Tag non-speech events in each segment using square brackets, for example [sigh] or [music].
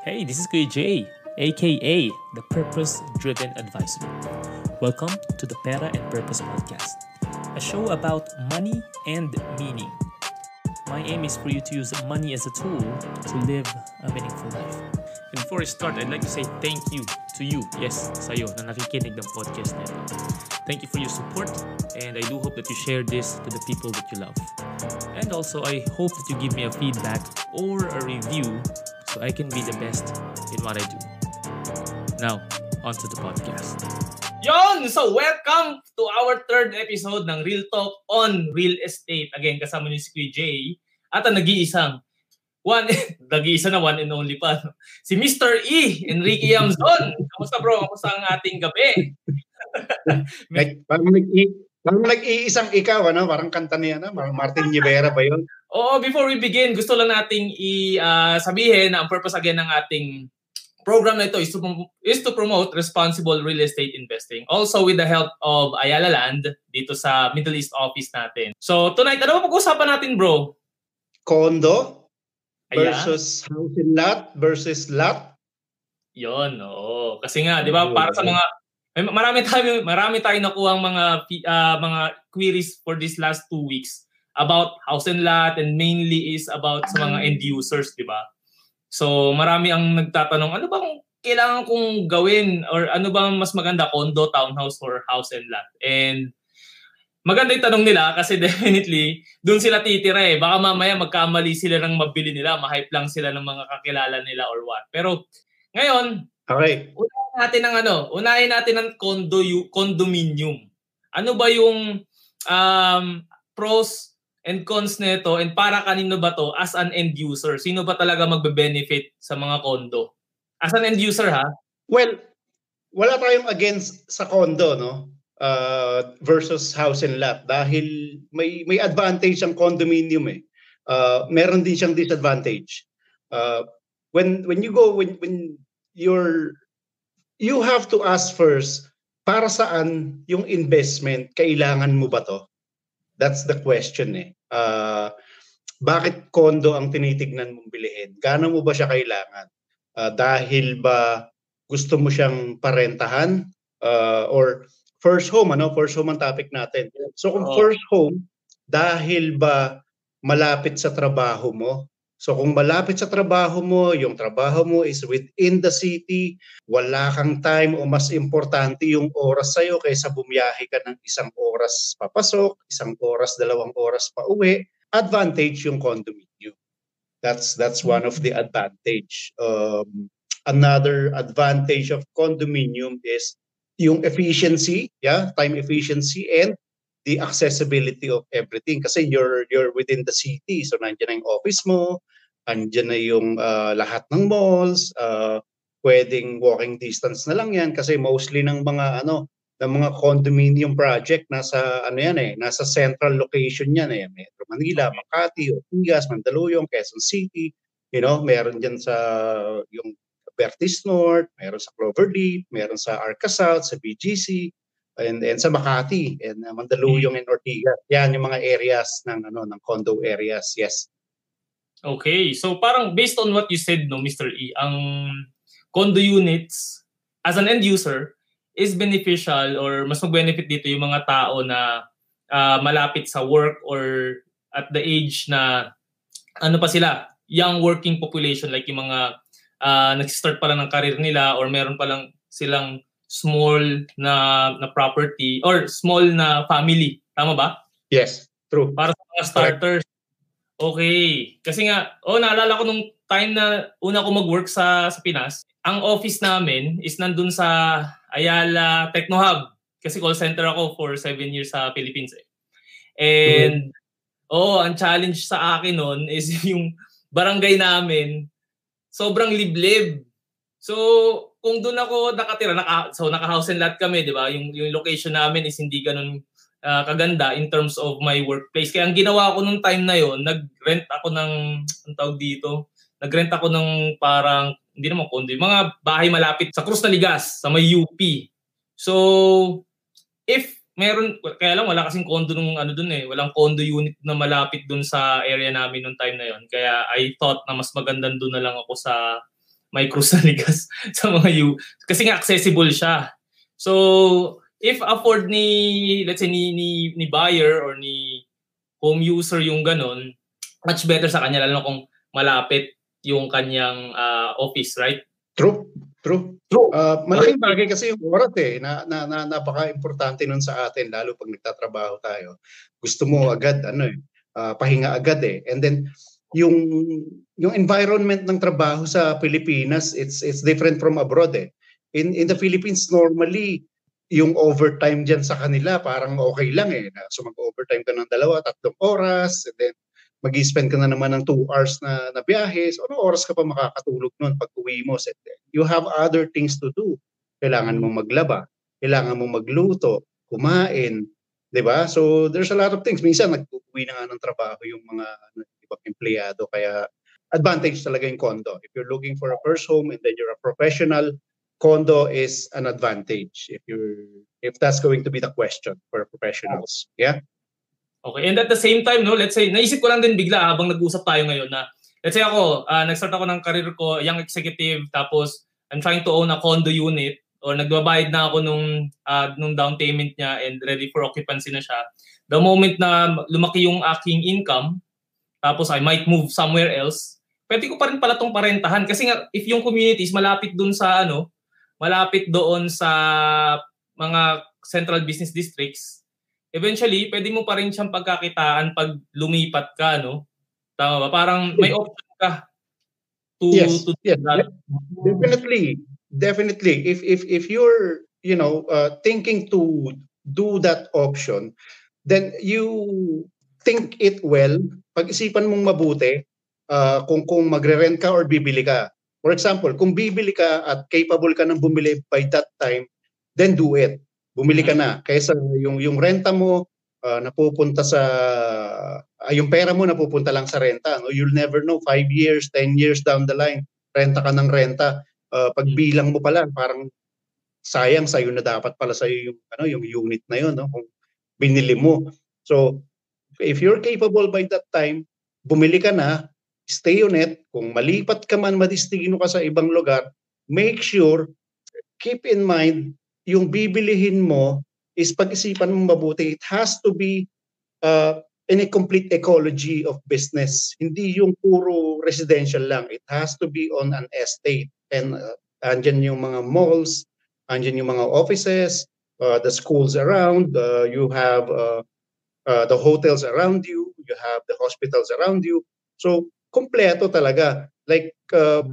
Hey, this is Kuya Jay, aka the Purpose Driven Advisor. Welcome to the Pera and Purpose Podcast, a show about money and meaning. My aim is for you to use money as a tool to live a meaningful life. And before I start, I'd like to say thank you to you, yes, sa'yo, na nakikinig ng podcast nito. Thank you for your support, and I do hope that you share this to the people that you love. And also, I hope that you give me a feedback or a review so I can be the best in what I do. Now, on to the podcast. Yon! So, welcome to our third episode ng Real Talk on Real Estate. Again, kasama niyo si Jay at ang nag-iisang one, [laughs] nag-iisa na one and only pa. Si Mr. E, Enrique Yamzon. Kamusta bro? Kamusta ang ating gabi? [laughs] Like, parang nag-i- parang nag-iisang ikaw, ano? Parang kanta niya, ano? Parang Martin Rivera ba yun? Oo, before we begin, gusto lang nating i ah, sabihin na ang purpose again ng ating program na ito is to, is to promote responsible real estate investing. Also with the help of Ayala Land dito sa Middle East office natin. So tonight, ano pag-usapan natin bro? Condo Ayan. versus house and lot versus lot. Yon, oo. Kasi nga, 'di ba, para sa mga may marami tayo marami tayong nakuha mga fi- ah, mga queries for this last two weeks about house and lot and mainly is about sa mga end users, 'di ba? So, marami ang nagtatanong, ano bang kailangan kong gawin or ano bang mas maganda, condo, townhouse or house and lot? And maganda yung tanong nila kasi [laughs] definitely doon sila titira eh. Baka mamaya magkamali sila ng mabili nila, ma-hype lang sila ng mga kakilala nila or what. Pero ngayon, Okay. unahin natin ang ano, unahin natin ang condo yu- condominium. Ano ba yung um, pros and cons nito and para kanino ba to as an end user? Sino ba talaga magbe-benefit sa mga condo? As an end user ha? Well, wala tayong against sa condo, no? Uh, versus house and lot dahil may may advantage ang condominium eh. Uh, meron din siyang disadvantage. Uh, when when you go when when you're you have to ask first para saan yung investment kailangan mo ba to? That's the question eh. Uh, bakit condo ang tinitignan mong bilhin? Gaano mo ba siya kailangan? Uh, dahil ba gusto mo siyang parentahan uh, or first home ano first home ang topic natin so kung Oo. first home dahil ba malapit sa trabaho mo so kung malapit sa trabaho mo yung trabaho mo is within the city wala kang time o mas importante yung oras sa'yo kaysa bumiyahe ka ng isang oras papasok isang oras dalawang oras pa uwi advantage yung condominium that's that's one of the advantage um, another advantage of condominium is yung efficiency, yeah, time efficiency and the accessibility of everything kasi you're you're within the city. So nandiyan na yung office mo, nandiyan na yung uh, lahat ng malls, uh, pwedeng walking distance na lang yan kasi mostly ng mga ano ng mga condominium project nasa ano yan eh, nasa central location yan eh. Metro Manila, Makati, Ortigas, Mandaluyong, Quezon City, you know, meron diyan sa yung Vertis North, meron sa Cloverleaf, meron sa Arca South, sa BGC, and, and sa Makati, and uh, Mandaluyong and Ortigas. Yan yung mga areas ng ano ng condo areas. Yes. Okay, so parang based on what you said no Mr. E, ang condo units as an end user is beneficial or mas mag-benefit dito yung mga tao na ah, malapit sa work or at the age na ano pa sila, young working population like yung mga uh, nag-start pa lang ng career nila or meron pa lang silang small na na property or small na family. Tama ba? Yes. True. Para sa mga starters. Okay. Kasi nga, oh, naalala ko nung time na una ko mag-work sa, sa Pinas, ang office namin is nandun sa Ayala Techno Hub. Kasi call center ako for seven years sa Philippines eh. And, oh, ang challenge sa akin nun is [laughs] yung barangay namin, sobrang liblib. So, kung doon ako nakatira, naka, so naka-house and lot kami, di ba? Yung, yung location namin is hindi ganun ah, kaganda in terms of my workplace. Kaya ang ginawa ko nung time na yon, nag-rent ako ng, ang tawag dito, nag-rent ako ng parang, hindi naman yung mga bahay malapit sa Cruz Naligas, sa may UP. So, if meron, kaya lang wala kasing condo nung ano dun eh, walang condo unit na malapit dun sa area namin nung time na yon. Kaya I thought na mas maganda dun na lang ako sa may krus na ligas [laughs] sa mga U. Kasi nga accessible siya. So, if afford ni, let's say, ni, ni, ni buyer or ni home user yung ganun, much better sa kanya, lalo kung malapit yung kanyang uh, office, right? True. True. True. Uh, malaking bagay kasi yung oras eh, na, na, na napaka-importante nun sa atin, lalo pag nagtatrabaho tayo. Gusto mo agad, ano eh, uh, pahinga agad eh. And then, yung yung environment ng trabaho sa Pilipinas, it's it's different from abroad eh. In in the Philippines normally yung overtime diyan sa kanila parang okay lang eh. So mag-overtime ka ng dalawa, tatlong oras, and then mag-spend ka na naman ng 2 hours na, na biyahe. So, ano oras ka pa makakatulog noon pag uwi mo? So, you have other things to do. Kailangan mong maglaba, kailangan mong magluto, kumain, 'di ba? So, there's a lot of things. Minsan nag-uwi na nga ng trabaho yung mga ano, ibang empleyado kaya advantage talaga yung condo. If you're looking for a first home and then you're a professional, condo is an advantage if you're if that's going to be the question for professionals. Yeah? Okay, and at the same time, no, let's say, naisip ko lang din bigla habang nag-usap tayo ngayon na, let's say ako, uh, nag-start ako ng career ko, young executive, tapos I'm trying to own a condo unit, or nagbabayad na ako nung, uh, nung down payment niya and ready for occupancy na siya. The moment na lumaki yung aking income, tapos I might move somewhere else, pwede ko pa rin pala itong parentahan. Kasi nga, if yung communities malapit dun sa ano, malapit doon sa mga central business districts, eventually, pwede mo pa rin siyang pagkakitaan pag lumipat ka, no? Tama ba? Parang may option ka to yes, to yes. That. Definitely. Definitely. If if if you're, you know, uh, thinking to do that option, then you think it well, pag-isipan mong mabuti uh, kung kung magre-rent ka or bibili ka. For example, kung bibili ka at capable ka ng bumili by that time, then do it. Bumili ka na. Kaysa yung yung renta mo uh, napupunta sa uh, yung pera mo napupunta lang sa renta no? You'll never know. 5 years 10 years down the line renta ka ng renta. Uh, pagbilang mo pa lang parang sayang sa na dapat pala sa yung ano yung unit na yun no? Kung binili mo. So if you're capable by that time bumili ka na stay on it kung malipat ka man madistino ka sa ibang lugar make sure keep in mind yung bibilihin mo is pag-isipan mo mabuti. It has to be uh, in a complete ecology of business. Hindi yung puro residential lang. It has to be on an estate. And uh, andyan yung mga malls, andyan yung mga offices, uh, the schools around, uh, you have uh, uh, the hotels around you, you have the hospitals around you. So, kompleto talaga. Like, uh,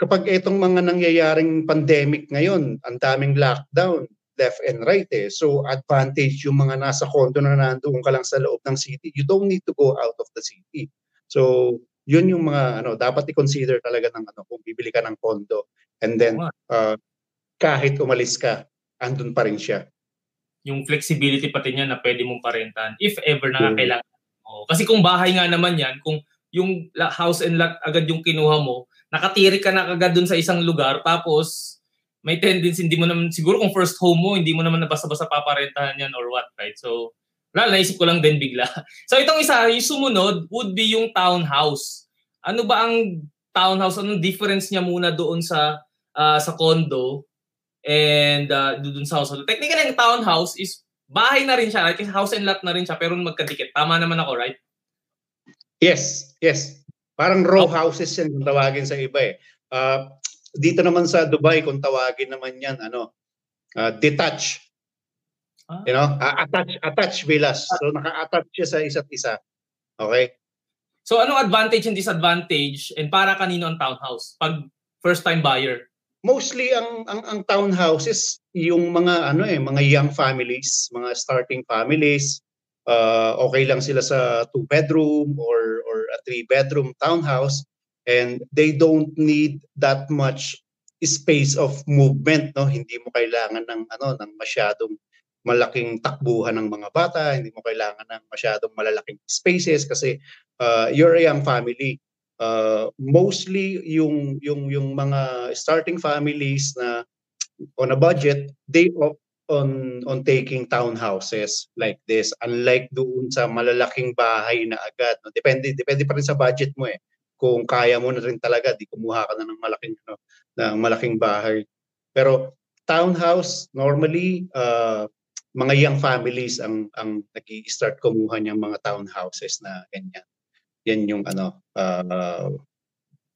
kapag itong mga nangyayaring pandemic ngayon, ang daming lockdown, left and right eh. So advantage yung mga nasa condo na nandoon ka lang sa loob ng city. You don't need to go out of the city. So yun yung mga ano dapat i-consider talaga ng ano kung bibili ka ng condo and then uh, kahit umalis ka andun pa rin siya. Yung flexibility pati niya na pwede mong parentan if ever na kailangan mo. Kasi kung bahay nga naman yan, kung yung house and lot agad yung kinuha mo, nakatiri ka na kagad dun sa isang lugar tapos may tendency hindi mo naman siguro kung first home mo hindi mo naman na basta-basta paparentahan yan or what right? So wala naisip ko lang din bigla. [laughs] So itong isa yung sumunod would be yung townhouse. Ano ba ang townhouse? Anong difference niya muna doon sa uh, sa condo and uh, doon sa house? Technically ang townhouse is bahay na rin siya right? kasi house and lot na rin siya pero magkadikit. Tama naman ako right yes yes Parang row houses yan kung tawagin sa iba eh. Uh, dito naman sa Dubai kung tawagin naman yan ano uh, detach. Ah. You know, uh, attach attach villas. So naka-attach siya sa isa't isa. Okay? So anong advantage and disadvantage and para kanino ang townhouse pag first time buyer? Mostly ang ang ang townhouses yung mga ano eh mga young families, mga starting families, uh, okay lang sila sa two bedroom or or a three bedroom townhouse and they don't need that much space of movement no? Hindi mo kailangan ng ano ng masyadong malaking takbuhan ng mga bata hindi mo kailangan ng masyadong malalaking spaces kasi uh, you're a young family uh, mostly yung yung yung mga starting families na on a budget they opt on on taking townhouses like this unlike doon sa malalaking bahay na agad no depende depende pa rin sa budget mo eh kung kaya mo na rin talaga, di kumuha ka na ng malaking ano, ng malaking bahay. Pero townhouse normally uh, mga young families ang ang nag-start kumuha ng mga townhouses na ganyan. Yan yung ano uh,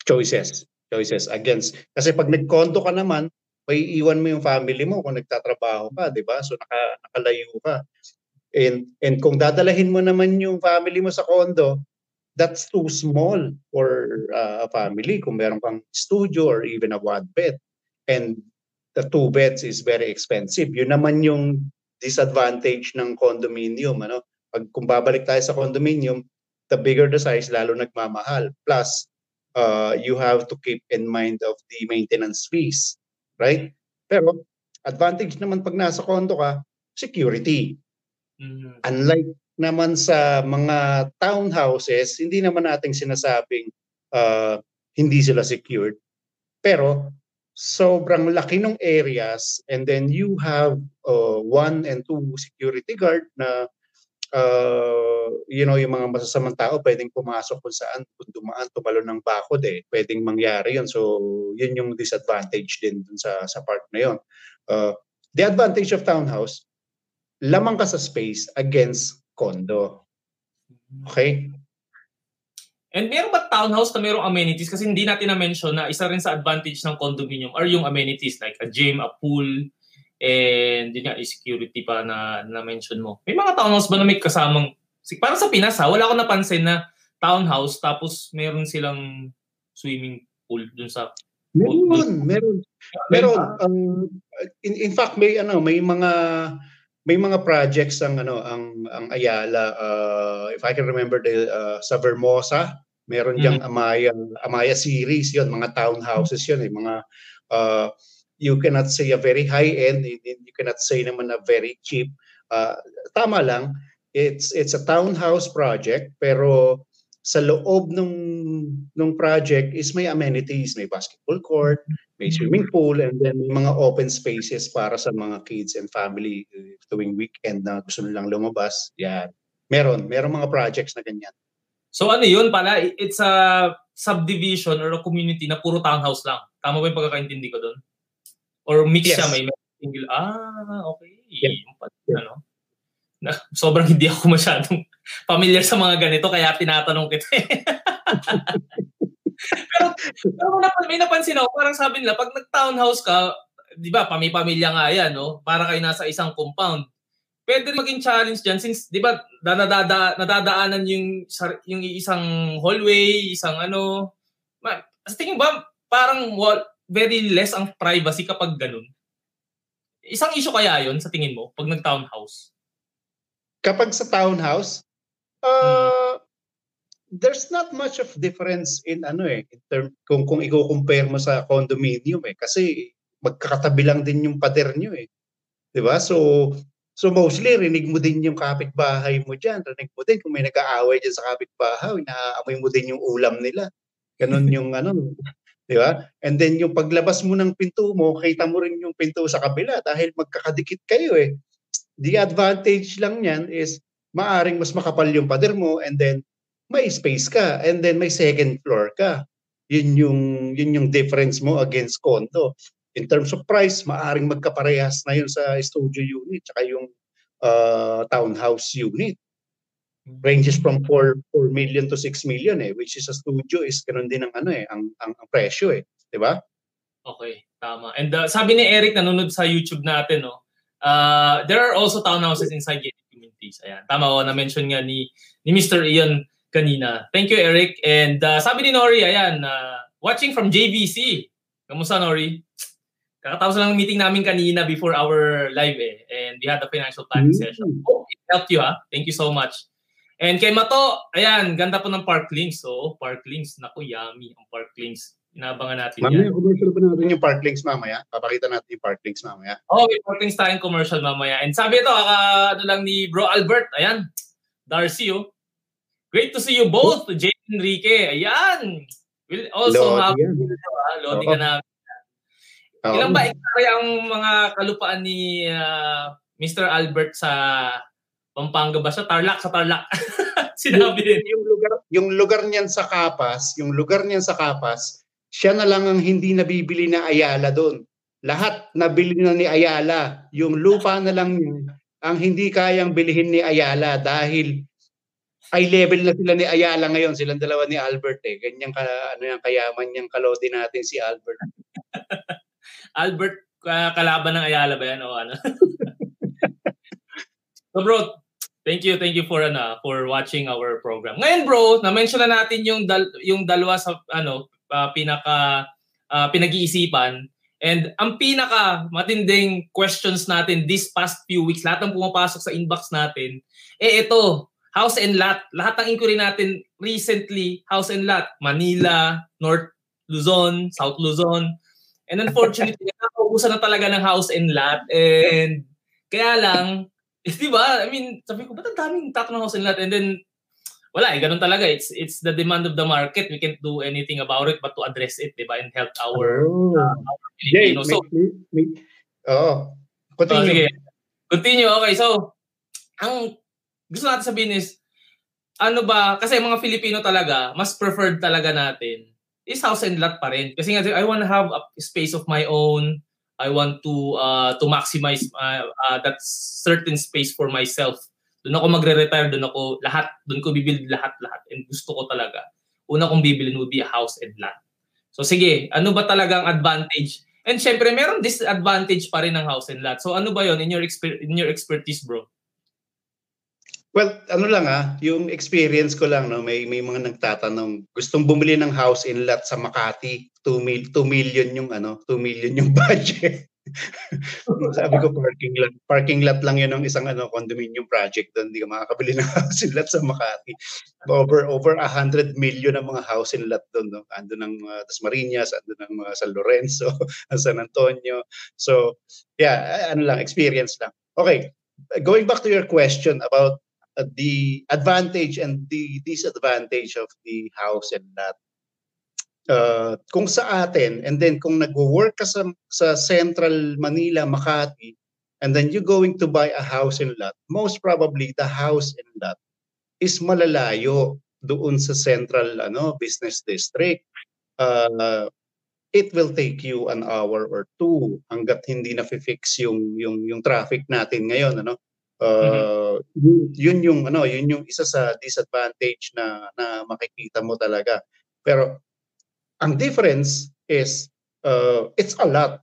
choices choices against kasi pag nagkondo ka naman may iwan mo yung family mo kung nagtatrabaho ka, 'di ba? So naka, nakalayo ka. And and kung dadalahin mo naman yung family mo sa condo, that's too small for uh, a family kung meron kang studio or even a one bed. And the two beds is very expensive. Yun naman yung disadvantage ng condominium. Ano? Pag kung babalik tayo sa condominium, the bigger the size, lalo nagmamahal. Plus, uh, you have to keep in mind of the maintenance fees right? Pero advantage naman pag nasa condo ka, security. Mm-hmm. Unlike naman sa mga townhouses, hindi naman nating sinasabing uh, hindi sila secured. Pero sobrang laki ng areas and then you have uh, one and two security guard na uh, you know, yung mga masasamang tao pwedeng pumasok kung saan, kung dumaan, tumalo ng bakod eh. Pwedeng mangyari yun. So, yun yung disadvantage din dun sa, sa part na yun. Uh, the advantage of townhouse, lamang ka sa space against condo. Okay? And meron ba townhouse na merong amenities? Kasi hindi natin na-mention na isa rin sa advantage ng condominium are yung amenities like a gym, a pool, And yun nga, security pa na na-mention mo. May mga townhouse ba na may kasamang, parang sa Pinas ha, wala ko napansin na townhouse tapos meron silang swimming pool dun sa Meron, pool. meron. Meron. Um, in, in fact, may ano, may mga may mga projects ang ano ang ang Ayala uh, if I can remember the uh, sa Vermosa meron diyang mm. Amaya Amaya series yon mga townhouses yon eh mga uh, you cannot say a very high end, you cannot say naman a very cheap. Uh, tama lang, it's it's a townhouse project pero sa loob ng ng project is may amenities, may basketball court, may swimming pool, and then may mga open spaces para sa mga kids and family uh, tuwing weekend na gusto nilang lumabas. Yan. Meron, meron mga projects na ganyan. So ano yun pala, it's a subdivision or a community na puro townhouse lang. Tama ba yung pagkakaintindi ko doon? Or mix yes. siya, may single. Ah, okay. Yeah. Yung pala, ano? Na, sobrang hindi ako masyadong [laughs] familiar sa mga ganito, kaya tinatanong kita. [laughs] pero, pero napan, may napansin ako, parang sabi nila, pag nag-townhouse ka, di ba, pami-pamilya nga yan, no? Para kayo nasa isang compound. Pwede maging challenge dyan since, di ba, nadada, nadadaanan yung, yung isang hallway, isang ano. Ma, sa tingin ba, parang wall, very less ang privacy kapag ganun. Isang issue kaya yon sa tingin mo pag nag-townhouse? Kapag sa townhouse, uh, hmm. there's not much of difference in ano eh, in term, kung, kung i-compare mo sa condominium eh. Kasi magkakatabi lang din yung pader nyo eh. 'Di ba? So so mostly rinig mo din yung kapitbahay mo diyan, rinig mo din kung may nag-aaway diyan sa kapitbahay, naaamoy mo din yung ulam nila. Ganun [laughs] yung ano, Di ba? And then yung paglabas mo ng pinto mo, kita mo rin yung pinto sa kabila dahil magkakadikit kayo eh. The advantage lang niyan is maaring mas makapal yung pader mo and then may space ka and then may second floor ka. Yun yung yun yung difference mo against condo. In terms of price, maaring magkaparehas na yun sa studio unit tsaka yung uh, townhouse unit ranges from 4 4 million to 6 million eh which is a studio is ganun din ang ano eh ang ang, ang presyo eh, 'di ba? Okay, tama. And uh, sabi ni Eric nanonood sa YouTube natin no. Uh, there are also townhouses inside gated communities. Ayan. Tama ko na mention nga ni ni Mr. Ian kanina. Thank you Eric. And uh, sabi ni Nori ayan, uh, watching from JVC. Kamusta Nori? Kakatapos lang ng meeting namin kanina before our live eh. And we had a financial planning mm-hmm. session. Oh, it helped you ha. Thank you so much. And kay Mato, ayan, ganda po ng Parklings. So, Parklings, naku, yummy ang Parklings. Inabangan natin mamaya, yan. Mamaya, commercial ba natin yung Parklings mamaya? Papakita natin yung Parklings mamaya. Oh, may Parklings tayong commercial mamaya. And sabi ito, uh, ano lang ni Bro Albert, ayan, Darcy, oh. Great to see you both, oh. Jay Enrique. Ayan. We'll also Lodi have, yan. Uh, Lodi ka namin. Oh. Ilan ba ang mga kalupaan ni uh, Mr. Albert sa Pampanga ba siya? Tarlac, sa Tarlac. [laughs] Sinabi yung, yung lugar yung lugar niyan sa Kapas, yung lugar niyan sa Kapas, siya na lang ang hindi nabibili na Ayala doon. Lahat nabili na ni Ayala. Yung lupa na lang ang hindi kayang bilhin ni Ayala dahil high level na sila ni Ayala ngayon, silang dalawa ni Albert eh. Ganyan ka, ano yung kayaman niyang kalodi natin si Albert. [laughs] Albert, uh, kalaban ng Ayala ba yan o ano? [laughs] so bro, thank you, thank you for ano, for watching our program. Ngayon bro, na-mention na natin yung dal- yung dalawa sa ano, uh, pinaka uh, pinag-iisipan And ang pinaka matinding questions natin this past few weeks, lahat ng pumapasok sa inbox natin, eh ito, house and lot. Lahat ng inquiry natin recently, house and lot. Manila, North Luzon, South Luzon. And unfortunately, [laughs] nakaubusan na talaga ng house and lot. And kaya lang, eh, di ba? I mean, sabi ko, ba't ang daming tatanong and lot? And then, wala eh, ganun talaga. It's it's the demand of the market. We can't do anything about it but to address it, di ba? And help our, oh. uh, our Jay, so, may, may, oh, continue. Oh, sige. Continue, okay. So, ang gusto natin sabihin is, ano ba, kasi mga Filipino talaga, mas preferred talaga natin is house and lot pa rin. Kasi nga, I want to have a space of my own. I want to uh, to maximize uh, uh, that certain space for myself doon ako magre-retire, doon ako lahat, doon ko bibuild lahat-lahat. And gusto ko talaga. Una kong bibilin would be a house and land. So sige, ano ba talagang advantage? And syempre, meron disadvantage pa rin ng house and lot. So ano ba yon in your exper- in your expertise, bro? Well, ano lang ah, yung experience ko lang no, may may mga nagtatanong, gustong bumili ng house and lot sa Makati, 2 mil 2 million yung ano, 2 million yung [laughs] budget. Sabi ko parking lot, parking lot lang 'yun ng isang ano condominium project doon, hindi ka makakabili ng [laughs] house and lot sa Makati. Over over 100 million ang mga house and lot doon, no. Ando ng uh, Dasmariñas, ando ng uh, San Lorenzo, [laughs] San Antonio. So, yeah, ano lang, experience lang. Okay, going back to your question about the advantage and the disadvantage of the house and lot uh, kung sa atin and then kung nagwo-work ka sa, sa Central Manila, Makati and then you going to buy a house and lot, most probably the house and lot is malalayo doon sa Central ano business district. Uh, it will take you an hour or two hangga't hindi na fix yung yung yung traffic natin ngayon ano uh, mm-hmm. yun, yun yung ano yun yung isa sa disadvantage na na makikita mo talaga pero ang difference is uh, it's a lot.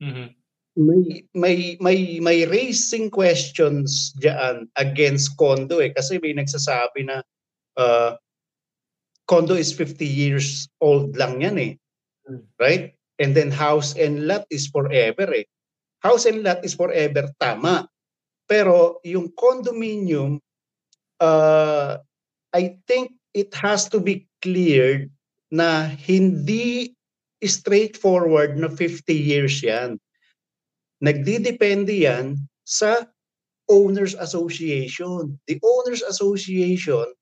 Mm-hmm. May may may may racing questions diyan against condo eh kasi may nagsasabi na uh, condo is 50 years old lang yan eh. Mm. Right? And then house and lot is forever eh. House and lot is forever tama. Pero yung condominium uh, I think it has to be cleared na hindi straightforward na 50 years yan. Nagdidepende yan sa Owners Association. The Owners Association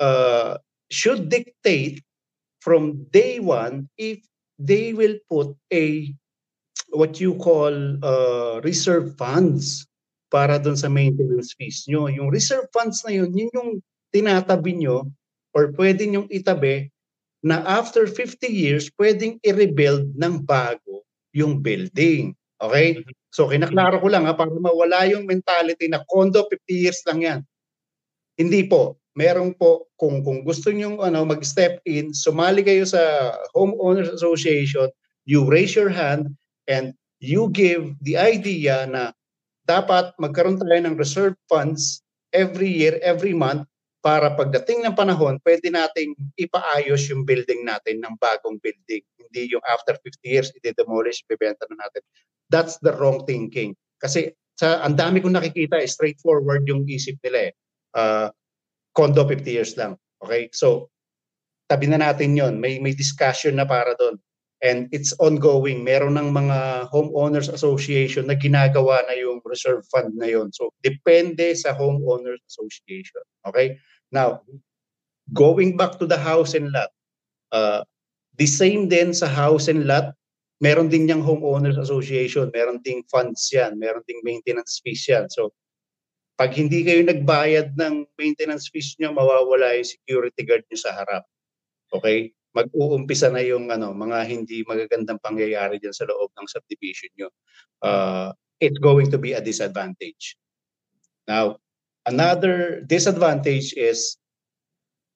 uh, should dictate from day one if they will put a what you call uh, reserve funds para doon sa maintenance fees nyo. Yung reserve funds na yun, yun yung tinatabi nyo or pwede nyong itabi na after 50 years, pwedeng i-rebuild ng bago yung building. Okay? Mm-hmm. So kinaklaro ko lang ha, para mawala yung mentality na condo 50 years lang yan. Hindi po. Meron po, kung, kung gusto nyo ano, mag-step in, sumali kayo sa Homeowners Association, you raise your hand and you give the idea na dapat magkaroon tayo ng reserve funds every year, every month para pagdating ng panahon, pwede nating ipaayos yung building natin ng bagong building. Hindi yung after 50 years, i-demolish, ibebenta na natin. That's the wrong thinking. Kasi sa ang dami kong nakikita, straightforward yung isip nila eh. Uh, condo 50 years lang. Okay? So, tabi na natin yon May, may discussion na para doon. And it's ongoing. Meron ng mga homeowners association na ginagawa na yung reserve fund na yon. So, depende sa homeowners association. Okay? Now, going back to the house and lot, uh, the same din sa house and lot, meron din yung homeowners association, meron ding funds yan, meron ding maintenance fees yan. So, Pag hindi kayo nagbayad ng maintenance fees nyo, mawawala yung security guard nyo sa harap. Okay? Mag-uumpisa na yung ano, mga hindi magagandang pangyayari dyan sa loob ng subdivision nyo. Uh, it's going to be a disadvantage. Now, another disadvantage is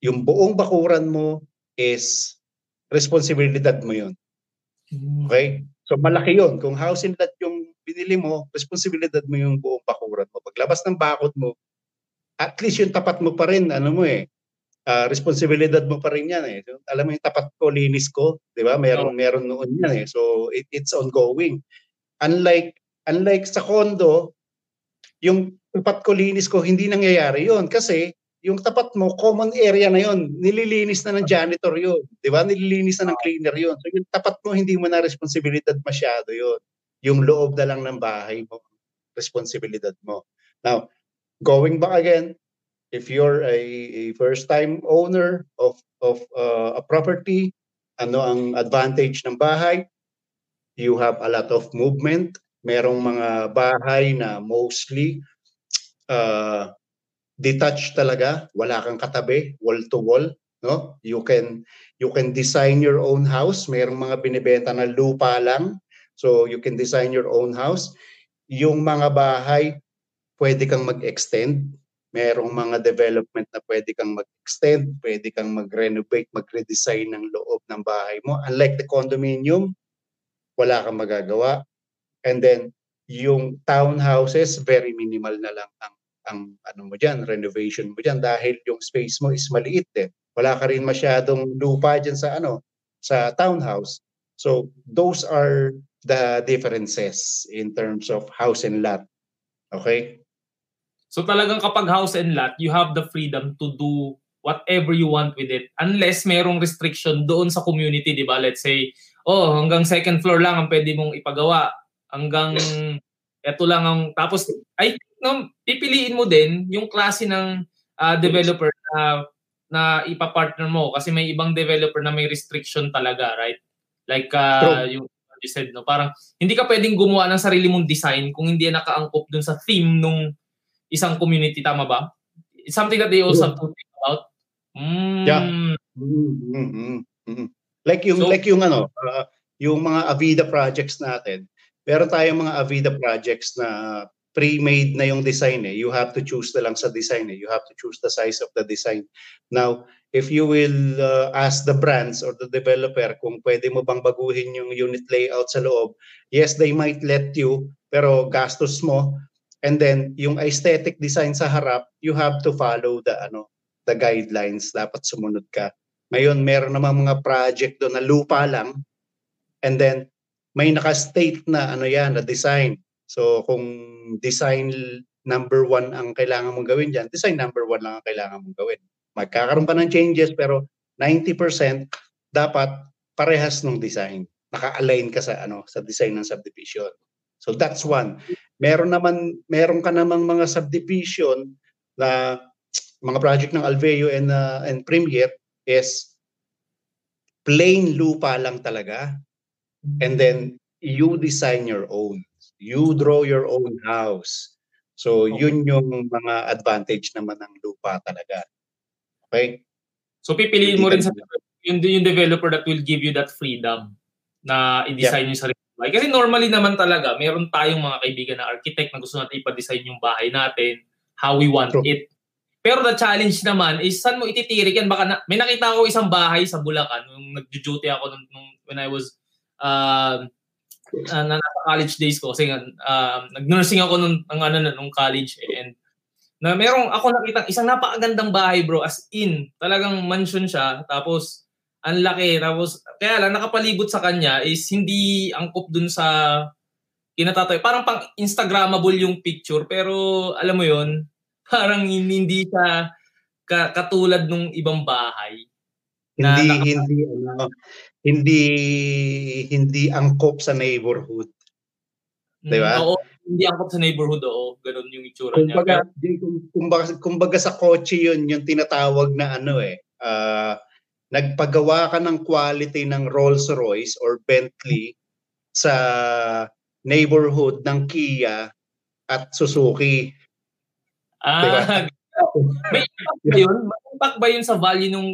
yung buong bakuran mo is responsibilidad mo yun. Hmm. Okay? So malaki yun. Kung house and lot yung binili mo, responsibilidad mo yung buong bakuran mo. Paglabas ng bakod mo, at least yung tapat mo pa rin, ano mo eh, uh, responsibilidad mo pa rin yan eh. Alam mo yung tapat ko, linis ko, di ba? Meron, oh. meron noon yan eh. So it, it's ongoing. Unlike, unlike sa condo, yung tapat ko, linis ko, hindi nangyayari yon kasi yung tapat mo, common area na yon nililinis na ng janitor yon di ba? Nililinis na ng cleaner yon So yung tapat mo, hindi mo na responsibilidad masyado yon yung loob na lang ng bahay mo, responsibilidad mo. Now, going back again, if you're a, a first-time owner of of uh, a property, ano ang advantage ng bahay? You have a lot of movement. Merong mga bahay na mostly uh, detached talaga, wala kang katabi, wall to wall, no? You can you can design your own house. Merong mga binebenta na lupa lang So you can design your own house. Yung mga bahay, pwede kang mag-extend. Merong mga development na pwede kang mag-extend, pwede kang mag-renovate, mag-redesign ng loob ng bahay mo. Unlike the condominium, wala kang magagawa. And then, yung townhouses, very minimal na lang ang ang ano mo diyan, renovation mo diyan dahil yung space mo is maliit eh. Wala ka rin masyadong lupa diyan sa ano, sa townhouse. So those are the differences in terms of house and lot. Okay? So talagang kapag house and lot, you have the freedom to do whatever you want with it unless merong restriction doon sa community, 'di ba? Let's say, oh, hanggang second floor lang ang pwede mong ipagawa. Hanggang eto lang ang tapos ay no, pipiliin mo din yung klase ng uh, developer na na ipa-partner mo kasi may ibang developer na may restriction talaga, right? Like uh, yung you said, no? Parang hindi ka pwedeng gumawa ng sarili mong design kung hindi nakaangkop dun sa theme nung isang community, tama ba? It's something that they also have to think about. Mm. Yeah. Mm-hmm. Mm-hmm. Like yung so, like yung ano, uh, yung mga Avida projects natin. Meron tayong mga Avida projects na pre-made na yung design eh. You have to choose na lang sa design eh. You have to choose the size of the design. Now, if you will uh, ask the brands or the developer kung pwede mo bang baguhin yung unit layout sa loob, yes, they might let you, pero gastos mo. And then, yung aesthetic design sa harap, you have to follow the ano the guidelines. Dapat sumunod ka. Ngayon, meron namang mga project doon na lupa lang. And then, may naka-state na ano yan, na design So kung design number one ang kailangan mong gawin dyan, design number one lang ang kailangan mong gawin. Magkakaroon pa ng changes pero 90% dapat parehas ng design. Naka-align ka sa ano sa design ng subdivision. So that's one. Meron naman meron ka namang mga subdivision na mga project ng Alveo and uh, and Premier is plain lupa lang talaga. And then you design your own. You draw your own house. So, yun yung mga advantage naman ng lupa talaga. Okay? So, pipiliin mo rin sa yung, yung developer that will give you that freedom na i-design yeah. yung sarili bahay. Kasi normally naman talaga, meron tayong mga kaibigan na architect na gusto natin ipa-design yung bahay natin, how we want True. it. Pero the challenge naman is saan mo ititirik yan? Baka na, may nakita ako isang bahay sa Bulacan nung nag-duty ako nung, nung, when I was uh, uh, na nasa college days ko kasi uh, nag-nursing ako nung ang ano nung college and na merong ako nakita isang napakagandang bahay bro as in talagang mansion siya tapos ang laki tapos kaya lang nakapalibot sa kanya is hindi angkop dun sa kinatatoy parang pang instagrammable yung picture pero alam mo yon [laughs] parang hindi siya ka, katulad nung ibang bahay hindi na, hindi ano hindi hindi angkop sa neighborhood. Mm, 'Di ba? Oo, hindi angkop sa neighborhood, oo. Ganun yung itsura kumbaga, niya. Kumbaga, kumbaga sa kotse yun, yung tinatawag na ano eh, uh, nagpagawa ka ng quality ng Rolls-Royce or Bentley sa neighborhood ng Kia at Suzuki. Ah, diba? [laughs] may impact ba yun? May impact ba yun sa value ng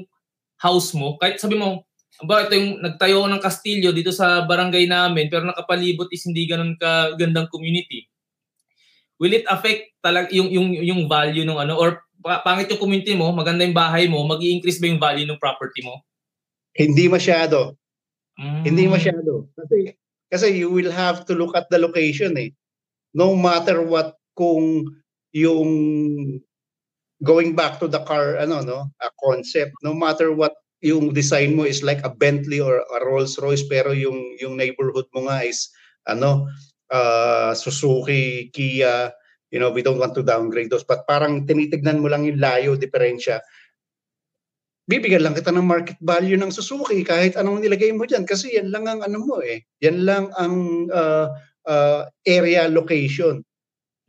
house mo? Kahit sabi mo, ba ito yung nagtayo ng kastilyo dito sa barangay namin pero nakapalibot is hindi ganun ka gandang community. Will it affect talag yung yung yung value ng ano or pangit yung community mo, maganda yung bahay mo, magi-increase ba yung value ng property mo? Hindi masyado. Mm. Hindi masyado. Kasi kasi you will have to look at the location eh. No matter what kung yung going back to the car ano no a concept no matter what yung design mo is like a Bentley or a Rolls Royce pero yung yung neighborhood mo nga is ano uh, Suzuki, Kia, you know, we don't want to downgrade those but parang tinitignan mo lang yung layo, diferensya. Bibigyan lang kita ng market value ng Suzuki kahit anong nilagay mo diyan kasi yan lang ang ano mo eh. Yan lang ang uh, uh, area location.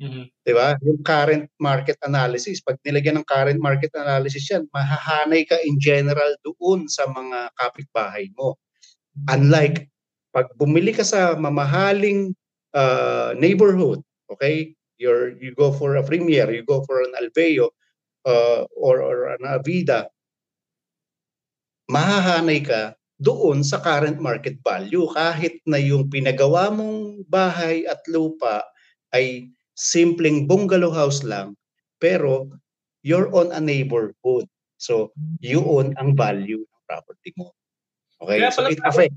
Mm-hmm. 'Di ba? Yung current market analysis, pag nilagyan ng current market analysis 'yan, mahahanay ka in general doon sa mga kapitbahay mo. Unlike pag bumili ka sa mamahaling uh, neighborhood, okay? You're you go for a Premier, you go for an Alveo uh, or or an Avida, mahahanay ka doon sa current market value kahit na yung pinagawa mong bahay at lupa ay simpleng bungalow house lang, pero you're on a neighborhood. So, you own ang value ng property mo. Okay? Kaya so, it affects.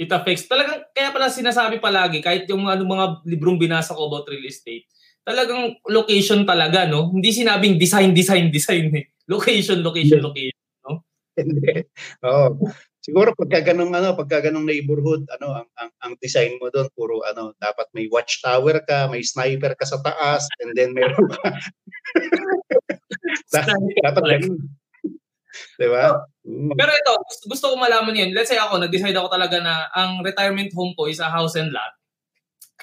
It affects. Talagang, kaya pala sinasabi palagi, kahit yung ano, mga librong binasa ko about real estate, talagang location talaga, no? Hindi sinabing design, design, design. Eh. Location, location, location. No? Hindi. Oo. Siguro pagka ganung ano, pagka ganung neighborhood, ano ang ang, ang design mo doon puro ano, dapat may watchtower ka, may sniper ka sa taas, and then meron ka. [laughs] dapat ganun. 'Di ba? Mm. Pero ito, gusto, gusto ko malaman 'yan. Let's say ako, nag-decide ako talaga na ang retirement home ko is a house and lot.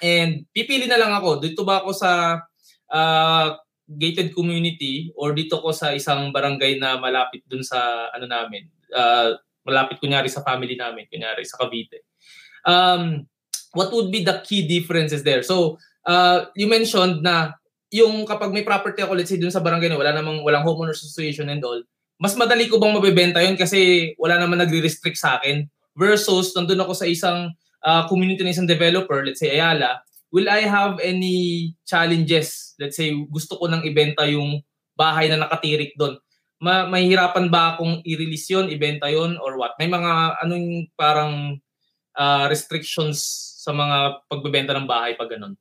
And pipili na lang ako, dito ba ako sa uh, gated community or dito ko sa isang barangay na malapit dun sa ano namin, uh, malapit kunyari sa family namin, kunyari sa Cavite. Um, what would be the key differences there? So, uh, you mentioned na yung kapag may property ako, let's say dun sa barangay na wala namang walang homeowners association and all, mas madali ko bang mabebenta yun kasi wala naman nagre-restrict sa akin versus nandun ako sa isang uh, community na isang developer, let's say Ayala, will I have any challenges? Let's say gusto ko nang ibenta yung bahay na nakatirik doon ma- mahihirapan ba akong i-release yon, ibenta yon or what? May mga anong parang uh, restrictions sa mga pagbebenta ng bahay pag ganun?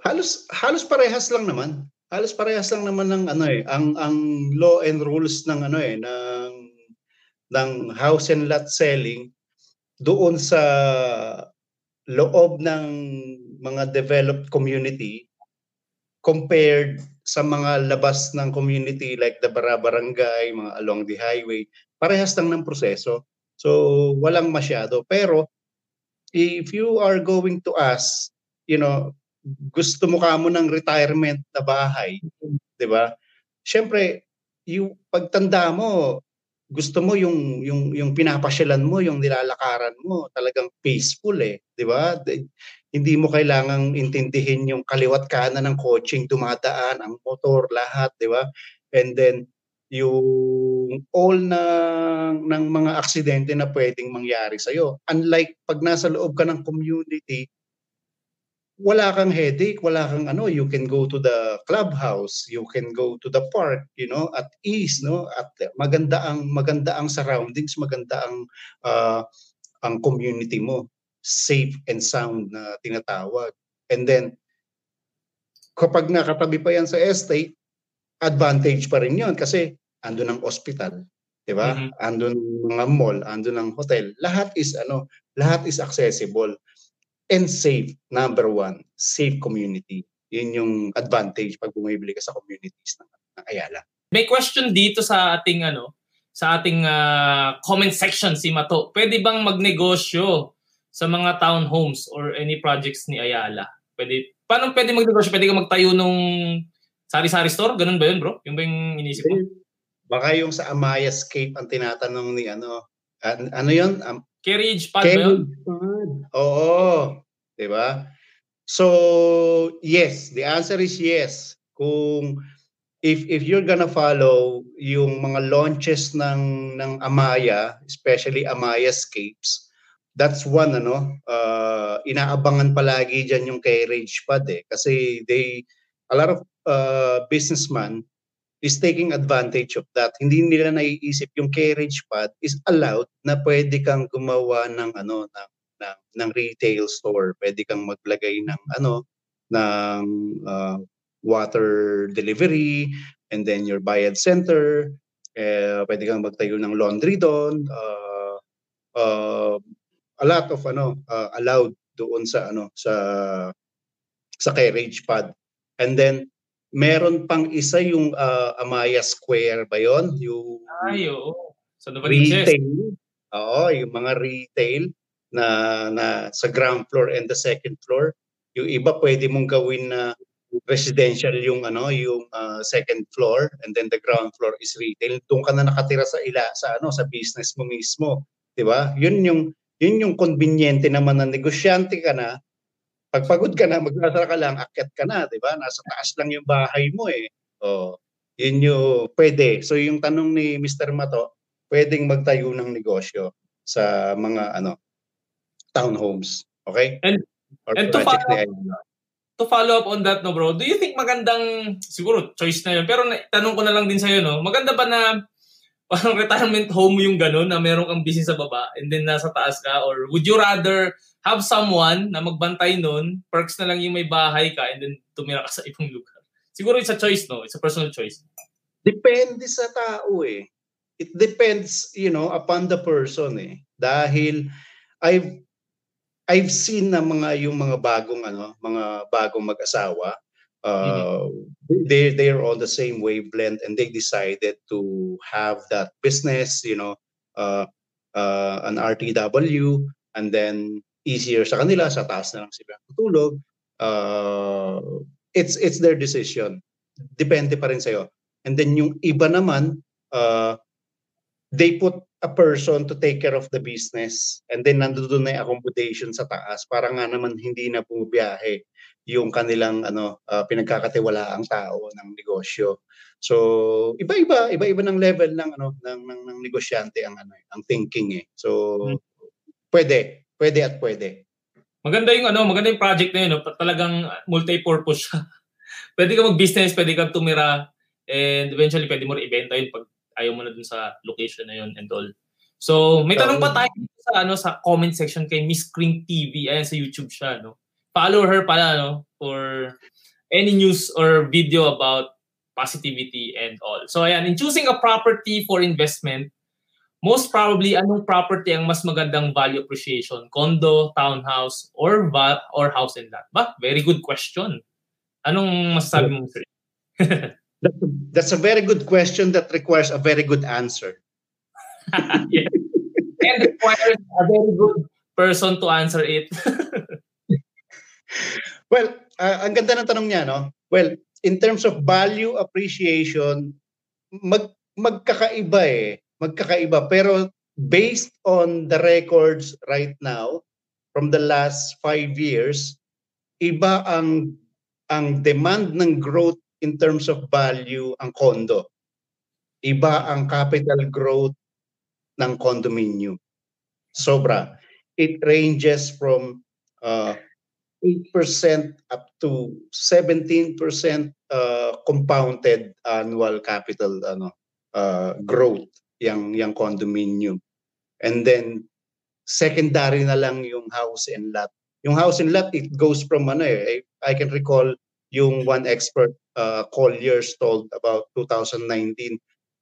Halos halos parehas lang naman. Halos parehas lang naman ng ano eh, ang ang law and rules ng ano eh ng ng house and lot selling doon sa loob ng mga developed community compared sa mga labas ng community like the barangay, mga along the highway, parehas lang ng proseso. So, walang masyado. Pero, if you are going to ask, you know, gusto mo ka mo ng retirement na bahay, di ba? Siyempre, yung pagtanda mo, gusto mo yung yung yung pinapasyalan mo, yung nilalakaran mo, talagang peaceful eh, di ba? hindi mo kailangang intindihin yung kaliwat kanan ng coaching dumadaan, ang motor, lahat, di ba? And then, yung all na ng mga aksidente na pwedeng mangyari sa iyo. Unlike pag nasa loob ka ng community, wala kang headache, wala kang ano, you can go to the clubhouse, you can go to the park, you know, at ease, no? At maganda ang maganda ang surroundings, maganda ang uh, ang community mo safe and sound na tinatawag. And then, kapag nakatabi pa yan sa estate, advantage pa rin yon kasi andun ang hospital, 'di ba? Mm-hmm. Andun mga mall, andun ang hotel. Lahat is ano, lahat is accessible and safe. Number one, safe community. Yun yung advantage pag bumibili ka sa communities ng, ng Ayala. May question dito sa ating ano, sa ating uh, comment section si Mato. Pwede bang magnegosyo sa mga townhomes or any projects ni Ayala? Pwede, paano pwede magnegosyo? Pwede ka magtayo nung sari-sari store? Ganun ba yun, bro? Yung ba yung inisip mo? Baka yung sa Amaya Scape ang tinatanong ni ano. An- ano yun? Um, carriage pad carriage ba yun? Pad. Oo. Diba? So, yes, the answer is yes. Kung if if you're gonna follow yung mga launches ng ng Amaya, especially Amaya Scapes, that's one ano, uh, inaabangan palagi diyan yung kay Rage Pad eh kasi they a lot of uh, businessman is taking advantage of that. Hindi nila naiisip yung carriage pad is allowed na pwede kang gumawa ng ano ng ng, ng retail store. Pwede kang maglagay ng ano ng uh, water delivery and then your bayad center. Eh, pwede kang magtayo ng laundry doon. Uh, uh, a lot of ano uh, allowed doon sa ano sa sa carriage pad. And then meron pang isa yung uh, Amaya Square ba 'yon? Yung Ay, oo. Sa retail. Oo, yung mga retail na na sa ground floor and the second floor. Yung iba pwede mong gawin na residential yung ano, yung uh, second floor and then the ground floor is retail. Doon ka na nakatira sa ila sa ano sa business mo mismo, 'di ba? Yun yung yun yung conveniente naman na negosyante ka na. Pagpagod ka na, maglasa ka lang, akyat ka na, 'di ba? Nasa taas lang yung bahay mo eh. Oh, yun yung pwede. So yung tanong ni Mr. Mato, pwedeng magtayo ng negosyo sa mga ano townhomes. Okay? And, Or and to follow, to follow up on that, no bro, do you think magandang, siguro choice na yun, pero na, tanong ko na lang din sa'yo, no, maganda ba na parang retirement home yung gano'n na meron kang business sa baba and then nasa taas ka? Or would you rather have someone na magbantay nun, perks na lang yung may bahay ka and then tumira ka sa ibang lugar? Siguro it's a choice, no? It's a personal choice. Depende sa tao eh. It depends, you know, upon the person eh. Dahil I've I've seen na mga yung mga bagong ano, mga bagong mag-asawa, uh, mm-hmm. they they're on the same wavelength and they decided to have that business, you know, uh, uh, an RTW and then easier sa kanila sa taas na lang sila tutulog. Uh, it's it's their decision. Depende pa rin sa'yo. And then yung iba naman, uh, they put a person to take care of the business and then nandoon na yung accommodation sa taas para nga naman hindi na bumibiyahe yung kanilang ano uh, pinagkakatiwalaang tao ng negosyo. So iba-iba, iba-iba ng level ng ano ng ng, ng negosyante ang ano ang thinking eh. So hmm. pwede, pwede at pwede. Maganda yung ano, maganda yung project na yun, no? talagang multi-purpose siya. [laughs] pwede ka mag-business, pwede ka tumira and eventually pwede mo rin ibenta yun pag ayaw mo na dun sa location na yun and all. So, may tanong pa tayo sa ano sa comment section kay Miss Kring TV. Ayan sa YouTube siya, no. Follow her pala no for any news or video about positivity and all. So ayan, in choosing a property for investment, most probably anong property ang mas magandang value appreciation? Condo, townhouse, or va- or house and lot? Ba? Very good question. Anong masasabi mo, sir? [laughs] That's a, that's a very good question that requires a very good answer. [laughs] yeah. And requires a very good person to answer it. [laughs] well, uh, ang ganda ng tanong niya, no? Well, in terms of value appreciation, mag magkakaiba eh. Magkakaiba. Pero based on the records right now, from the last five years, iba ang ang demand ng growth in terms of value ang condo. Iba ang capital growth ng condominium. Sobra. It ranges from uh, 8% up to 17% uh, compounded annual capital ano uh, growth yang yang condominium. And then secondary na lang yung house and lot. Yung house and lot it goes from ano eh I can recall yung one expert uh, Colliers told about 2019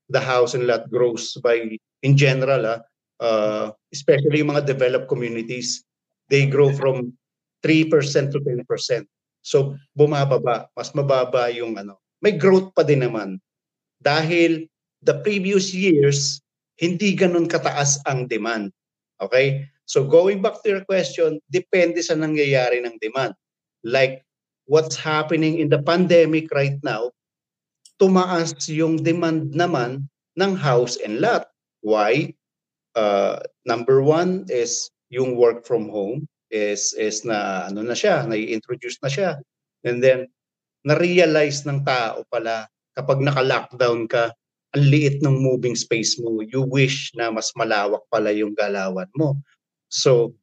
the house and lot grows by in general uh, uh, especially yung mga developed communities they grow from 3% to 10%. So bumababa, mas mababa yung ano. May growth pa din naman dahil the previous years hindi ganun kataas ang demand. Okay? So going back to your question, depende sa nangyayari ng demand. Like what's happening in the pandemic right now, tumaas yung demand naman ng house and lot. Why? Uh, number one is yung work from home. Is is na ano na siya, na-introduce na siya. And then na-realize ng tao pala kapag naka-lockdown ka, ang liit ng moving space mo. You wish na mas malawak pala yung galawan mo. So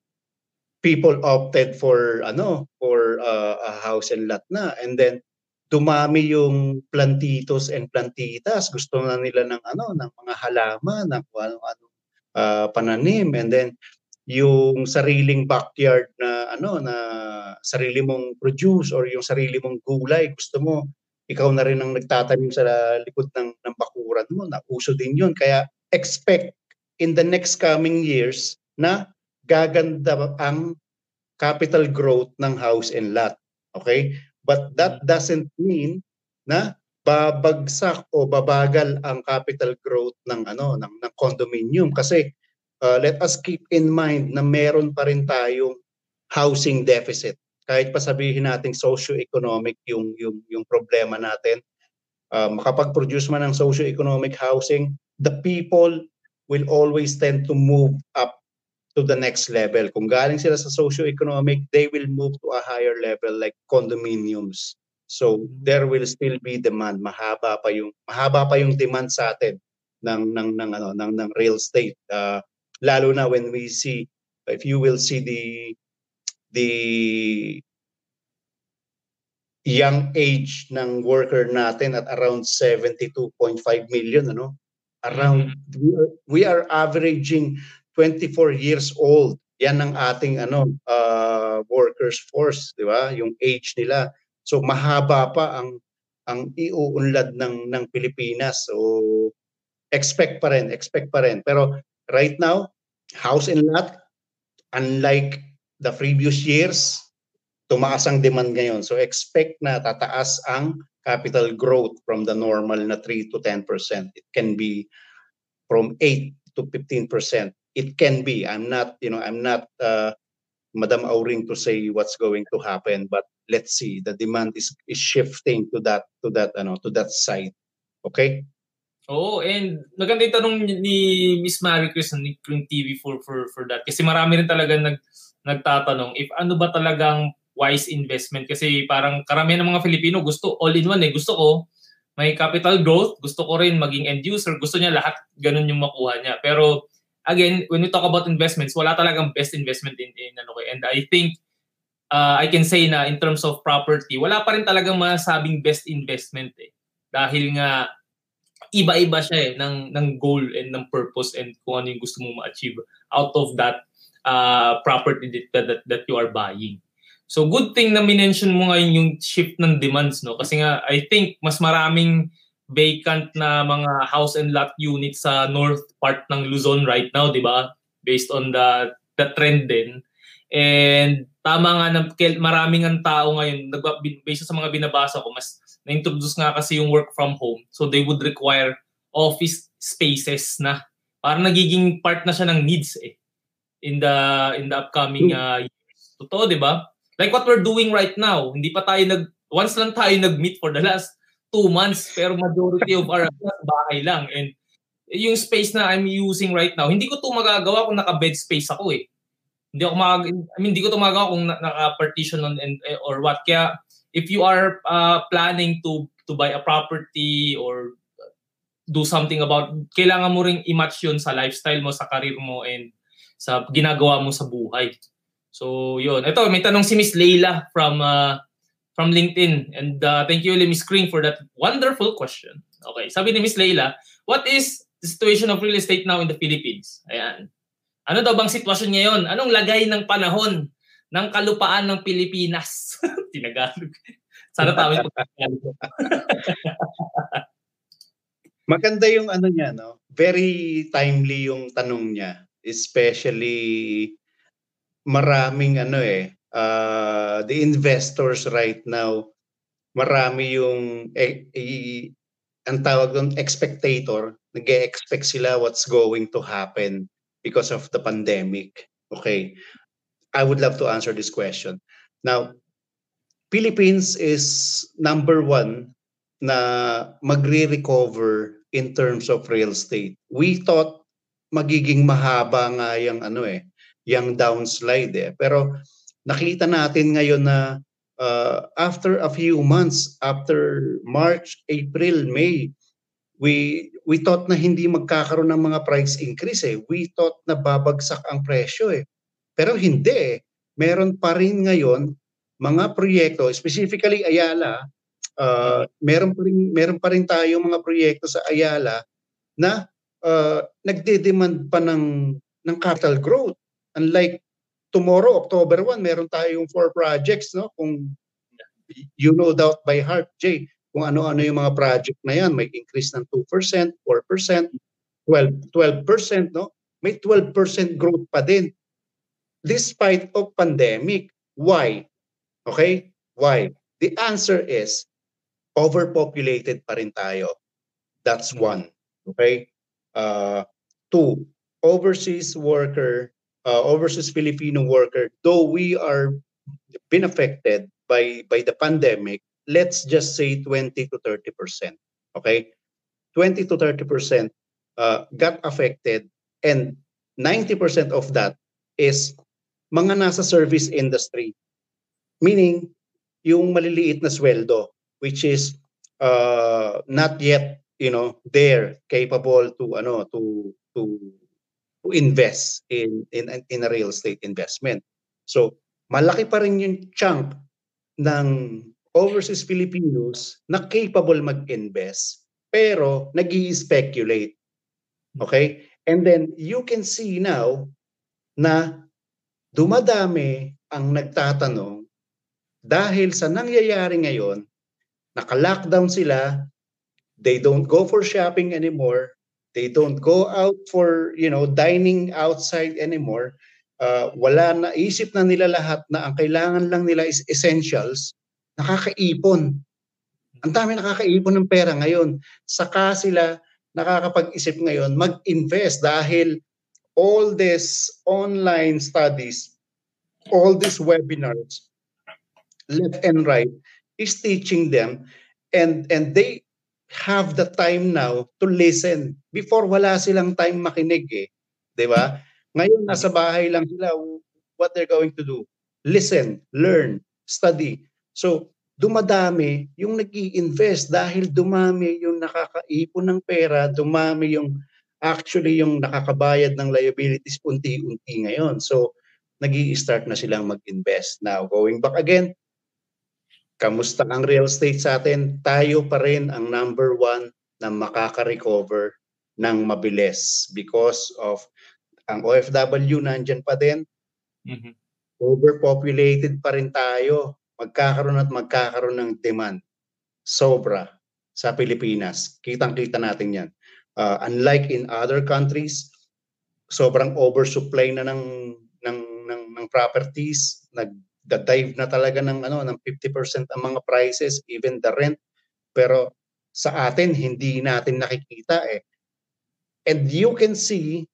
people opted for ano, for uh, a house and lot na. And then dumami yung plantitos and plantitas. Gusto na nila ng ano, ng mga halaman, ng ano-ano uh, pananim. And then yung sariling backyard na ano na sarili mong produce or yung sarili mong gulay gusto mo ikaw na rin ang nagtatanim sa likod ng ng bakuran mo na uso din yun. Kaya expect in the next coming years na gaganda ang capital growth ng house and lot okay? But that mm. doesn't mean na babagsak o babagal ang capital growth ng ano ng, ng condominium. Kasi uh, let us keep in mind na meron pa rin tayong housing deficit. Kahit pa sabihin natin socio-economic yung, yung, yung problema natin, uh, makapag-produce man ng socio-economic housing, the people will always tend to move up to the next level. Kung galing sila sa socio-economic, they will move to a higher level like condominiums. So there will still be demand. Mahaba pa yung mahaba pa yung demand sa atin ng ng ng ano ng ng real estate. Uh, lalo na when we see if you will see the the young age ng worker natin at around 72.5 million ano? Around mm-hmm. we, are, we are averaging 24 years old. Yan ang ating ano uh, workers force di ba? Yung age nila. So mahaba pa ang ang iuunlad ng ng Pilipinas. So expect pa rin expect pa rin. Pero right now, house and lot, unlike the previous years, tumaas ang demand ngayon. So expect na tataas ang capital growth from the normal na 3 to 10%. It can be from 8 to 15%. It can be. I'm not, you know, I'm not uh, Madam Auring to say what's going to happen, but let's see. The demand is is shifting to that to that ano to that side. Okay? Oo, and maganda yung tanong ni Miss Mary Chris ng TV for, for, for that. Kasi marami rin talaga nag, nagtatanong if ano ba talagang wise investment. Kasi parang karamihan ng mga Filipino gusto all-in-one eh. Gusto ko may capital growth, gusto ko rin maging end user, gusto niya lahat ganun yung makuha niya. Pero again, when we talk about investments, wala talagang best investment in, in ano ko. And I think uh, I can say na in terms of property, wala pa rin talagang masabing best investment eh. Dahil nga iba-iba siya eh ng ng goal and ng purpose and kung ano yung gusto mong ma-achieve out of that uh, property that, that that you are buying. So good thing na minention mo ngayon yung shift ng demands no kasi nga I think mas maraming vacant na mga house and lot units sa north part ng Luzon right now, 'di ba? Based on the the trend din. And tama nga na maraming ang tao ngayon, based sa mga binabasa ko, mas na-introduce nga kasi yung work from home. So they would require office spaces na parang nagiging part na siya ng needs eh in the in the upcoming uh, years. Totoo, 'di ba? Like what we're doing right now, hindi pa tayo nag once lang tayo nag-meet for the last two months pero majority of our [laughs] bahay lang and yung space na I'm using right now, hindi ko to magagawa kung naka-bed space ako eh. Hindi ako mag I mean, hindi ko to magagawa kung naka-partition on and or what. Kaya if you are uh, planning to to buy a property or do something about kailangan mo ring i-match yun sa lifestyle mo, sa career mo and sa ginagawa mo sa buhay. So, yun. Ito, may tanong si Miss Leila from uh, from LinkedIn. And uh, thank you, Miss Kring, for that wonderful question. Okay, sabi ni Miss Leila, what is the situation of real estate now in the Philippines? Ayan. Ano daw bang sitwasyon ngayon? Anong lagay ng panahon ng kalupaan ng Pilipinas. [laughs] Tinagalog. Sana tama yung [laughs] Maganda yung ano niya, no? Very timely yung tanong niya. Especially maraming ano eh, uh, the investors right now, marami yung eh, eh, ang tawag doon expectator, nag-expect sila what's going to happen because of the pandemic. Okay. I would love to answer this question. Now, Philippines is number one na magre-recover in terms of real estate. We thought magiging mahaba nga yung ano eh, yung downslide eh. Pero nakita natin ngayon na uh, after a few months, after March, April, May, we we thought na hindi magkakaroon ng mga price increase eh. We thought na babagsak ang presyo eh. Pero hindi eh. Meron pa rin ngayon mga proyekto, specifically Ayala, uh, meron pa rin meron pa rin tayo mga proyekto sa Ayala na uh, nagde-demand pa ng ng capital growth. Unlike tomorrow, October 1, meron tayong four projects, no? Kung you know doubt by heart, Jay, kung ano-ano yung mga project na yan, may increase ng 2%, 4%, 12, 12%, no? May 12% growth pa din. Despite of pandemic. Why? Okay? Why? The answer is overpopulated pa rin tayo. That's one. Okay? Uh, two, overseas worker, uh, overseas Filipino worker, though we are been affected by by the pandemic, let's just say 20 to 30 percent. Okay, 20 to 30 percent uh, got affected, and 90 percent of that is mga nasa service industry, meaning yung maliliit na sweldo, which is uh, not yet you know there capable to ano to to to invest in in in a real estate investment. So malaki pa rin yung chunk ng overseas Filipinos na capable mag-invest pero nag speculate Okay? And then you can see now na dumadami ang nagtatanong dahil sa nangyayari ngayon, naka-lockdown sila, they don't go for shopping anymore, they don't go out for, you know, dining outside anymore. Uh, wala na, isip na nila lahat na ang kailangan lang nila is essentials nakakaipon. Ang dami nakakaipon ng pera ngayon. Saka sila nakakapag-isip ngayon mag-invest dahil all these online studies, all these webinars, left and right, is teaching them and and they have the time now to listen. Before wala silang time makinig eh. ba? Ngayon nasa bahay lang sila what they're going to do. Listen, learn, study. So, dumadami yung nag invest dahil dumami yung nakakaipon ng pera, dumami yung actually yung nakakabayad ng liabilities unti-unti ngayon. So, nag start na silang mag-invest. Now, going back again, kamusta ang real estate sa atin? Tayo pa rin ang number one na makaka-recover ng mabilis because of ang OFW nandyan pa din. Mm-hmm. Overpopulated pa rin tayo magkakaroon at magkakaroon ng demand. Sobra sa Pilipinas. Kitang-kita natin yan. Uh, unlike in other countries, sobrang oversupply na ng ng ng, ng properties, nag-dive na talaga ng ano ng 50% ang mga prices, even the rent. Pero sa atin hindi natin nakikita eh. And you can see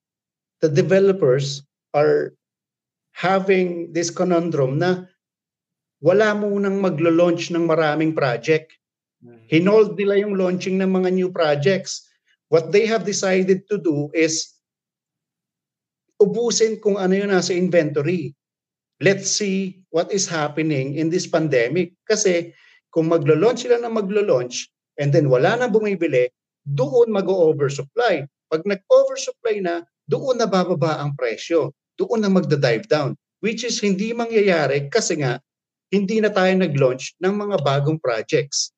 the developers are having this conundrum na wala munang maglo-launch ng maraming project. Hmm. Hinold nila yung launching ng mga new projects. What they have decided to do is ubusin kung ano yung nasa inventory. Let's see what is happening in this pandemic. Kasi kung maglo-launch sila na maglo-launch and then wala nang bumibili, doon mag-oversupply. Pag nag-oversupply na, doon na bababa ang presyo. Doon na magda-dive down. Which is hindi mangyayari kasi nga hindi na tayo nag-launch ng mga bagong projects.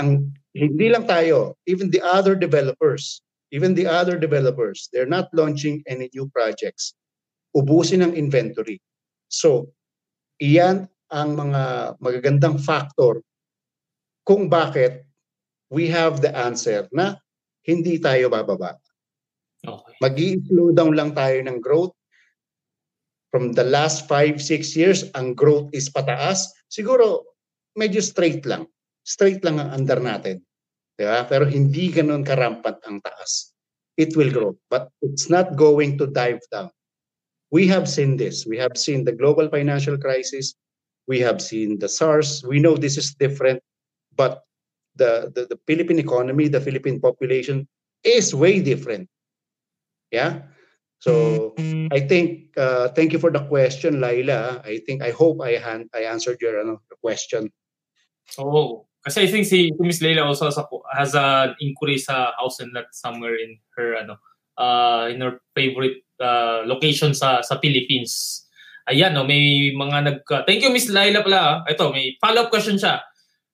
Ang hindi lang tayo, even the other developers, even the other developers, they're not launching any new projects. Ubusin ang inventory. So, iyan ang mga magagandang factor kung bakit we have the answer na hindi tayo bababa. Okay. Mag-i-slow down lang tayo ng growth from the last 5, 6 years, ang growth is pataas, siguro medyo straight lang. Straight lang ang under natin. Diba? Pero hindi ganun karampant ang taas. It will grow, but it's not going to dive down. We have seen this. We have seen the global financial crisis. We have seen the SARS. We know this is different, but the, the, the Philippine economy, the Philippine population is way different. Yeah? So I think uh, thank you for the question, Laila. I think I hope I han- I answered your ano, question. Oh, kasi I think si Miss Leila also has, a, has an inquiry sa house and lot somewhere in her ano uh, in her favorite uh, location sa sa Philippines. Ayan, no, may mga nag Thank you Miss Laila pala. Ito, may follow-up question siya.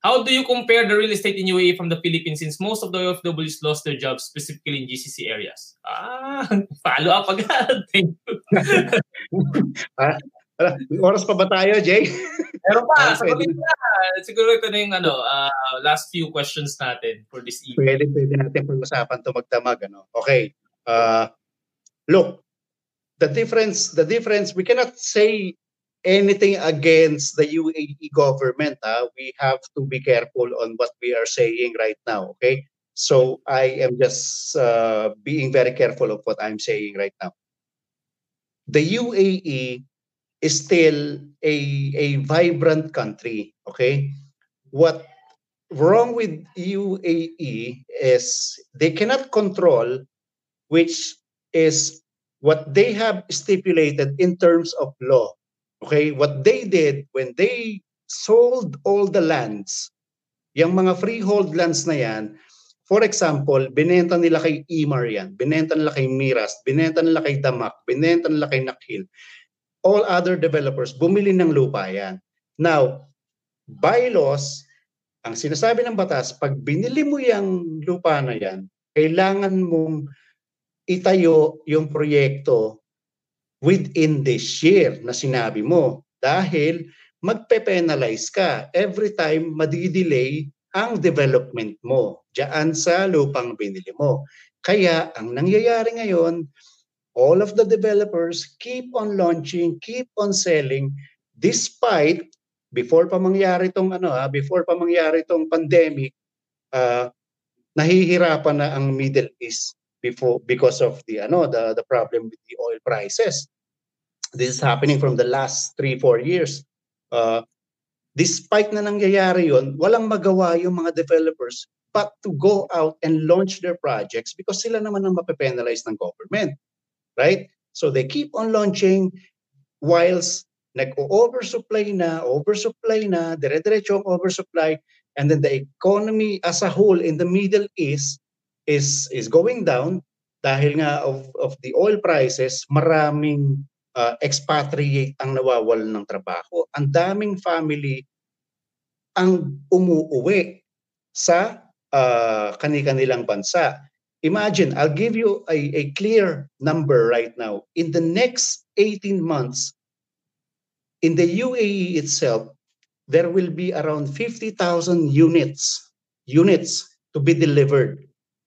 How do you compare the real estate in UAE from the Philippines since most of the OFWs lost their jobs specifically in GCC areas? Ah, [laughs] follow up agad. [laughs] You. [laughs] ah, oras pa ba tayo, Jay? Meron pa, sagutin na. Siguro ito na yung ano, uh, last few questions natin for this evening. Pwede, pwede natin pag-usapan ito magdamag. Ano? Okay. Uh, look, the difference, the difference, we cannot say anything against the UAE government. Uh, we have to be careful on what we are saying right now. Okay, so I am just uh, being very careful of what I'm saying right now. The UAE is still a a vibrant country. Okay, what wrong with UAE is they cannot control which is what they have stipulated in terms of law Okay, what they did when they sold all the lands, yung mga freehold lands na yan, for example, binenta nila kay Imar yan, binenta nila kay Miras, binenta nila kay Damak, binenta nila kay Nakhil. All other developers, bumili ng lupa yan. Now, bylaws, ang sinasabi ng batas, pag binili mo yung lupa na yan, kailangan mong itayo yung proyekto within this year na sinabi mo dahil magpe-penalize ka every time madidelay ang development mo diyan sa lupang binili mo. Kaya ang nangyayari ngayon, all of the developers keep on launching, keep on selling despite before pa mangyari tong ano ha, before pa mangyari tong pandemic, uh, nahihirapan na ang Middle East before because of the ano the the problem with the oil prices. This is happening from the last 3 4 years. Uh, despite na nangyayari yon, walang magawa yung mga developers but to go out and launch their projects because sila naman ang mape-penalize ng government. Right? So they keep on launching whilst nag-oversupply na, oversupply na, dire-diretso ang oversupply, and then the economy as a whole in the Middle East is is going down dahil nga of of the oil prices, maraming uh, expatriate ang nawawalan ng trabaho. Ang daming family ang umuuwi sa uh, kani-kanilang bansa. Imagine, I'll give you a, a clear number right now. In the next 18 months, in the UAE itself, there will be around 50,000 units units to be delivered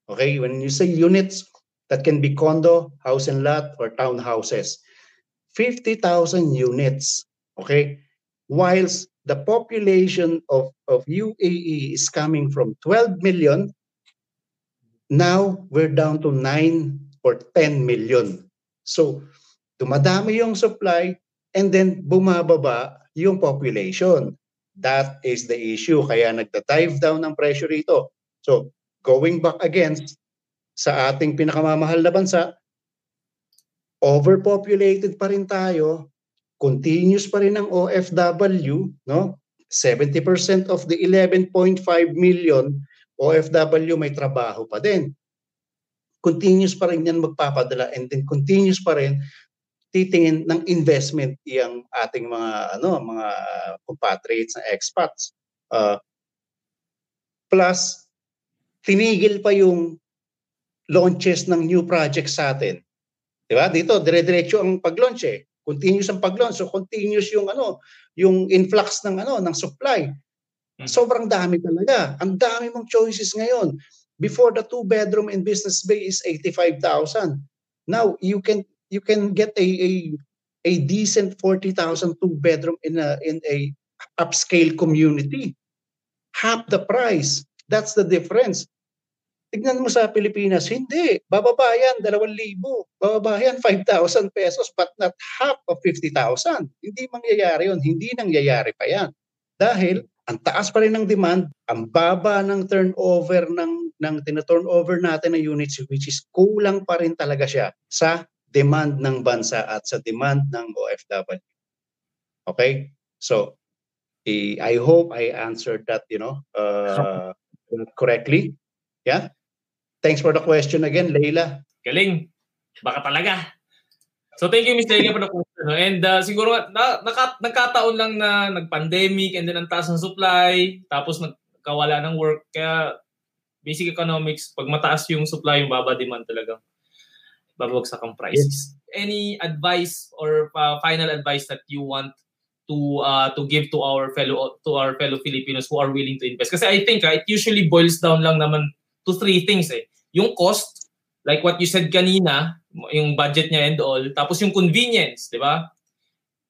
Okay, when you say units, that can be condo, house and lot, or townhouses. 50,000 units. Okay, whilst the population of, of UAE is coming from 12 million, now we're down to 9 or 10 million. So, dumadami yung supply and then bumababa yung population. That is the issue. Kaya nagda-dive down ang pressure rito. So, going back against sa ating pinakamamahal na bansa, overpopulated pa rin tayo, continuous pa rin ang OFW, no? 70% of the 11.5 million OFW may trabaho pa din. Continuous pa rin yan magpapadala and then continuous pa rin titingin ng investment yung ating mga ano mga compatriots na expats. Uh, plus tinigil pa yung launches ng new projects sa atin. 'Di ba? Dito dire-diretso ang pag-launch eh. Continuous ang pag-launch. So continuous yung ano, yung influx ng ano, ng supply. Hmm. Sobrang dami talaga. Ang dami mong choices ngayon. Before the two bedroom in Business Bay is 85,000. Now you can you can get a a, a decent 40,000 two bedroom in a in a upscale community. Half the price. That's the difference. Tignan mo sa Pilipinas, hindi. Bababa yan, 2,000. Bababa yan, [laughs] 5,000 pesos but not half of 50,000. Hindi mangyayari yun. Hindi nangyayari pa yan. Dahil ang taas pa rin ng demand, ang baba ng turnover ng ng tina-turnover natin ng units which is kulang pa rin talaga siya sa demand ng bansa at sa demand ng OFW. Okay? So, I hope I answered that, you know, uh, correctly. Yeah? Thanks for the question again, Leila. Galing. Baka talaga. So thank you, Ms. Leila, for the question. And uh, siguro, na, naka, nagkataon lang na nag-pandemic and then ang taas ng supply, tapos nagkawala ng work. Kaya basic economics, pag mataas yung supply, yung baba demand talaga babagsak ang prices. Yes. Any advice or uh, final advice that you want to uh, to give to our fellow to our fellow Filipinos who are willing to invest? Kasi I think uh, it usually boils down lang naman to three things eh. Yung cost, like what you said kanina, yung budget niya and all, tapos yung convenience, di ba?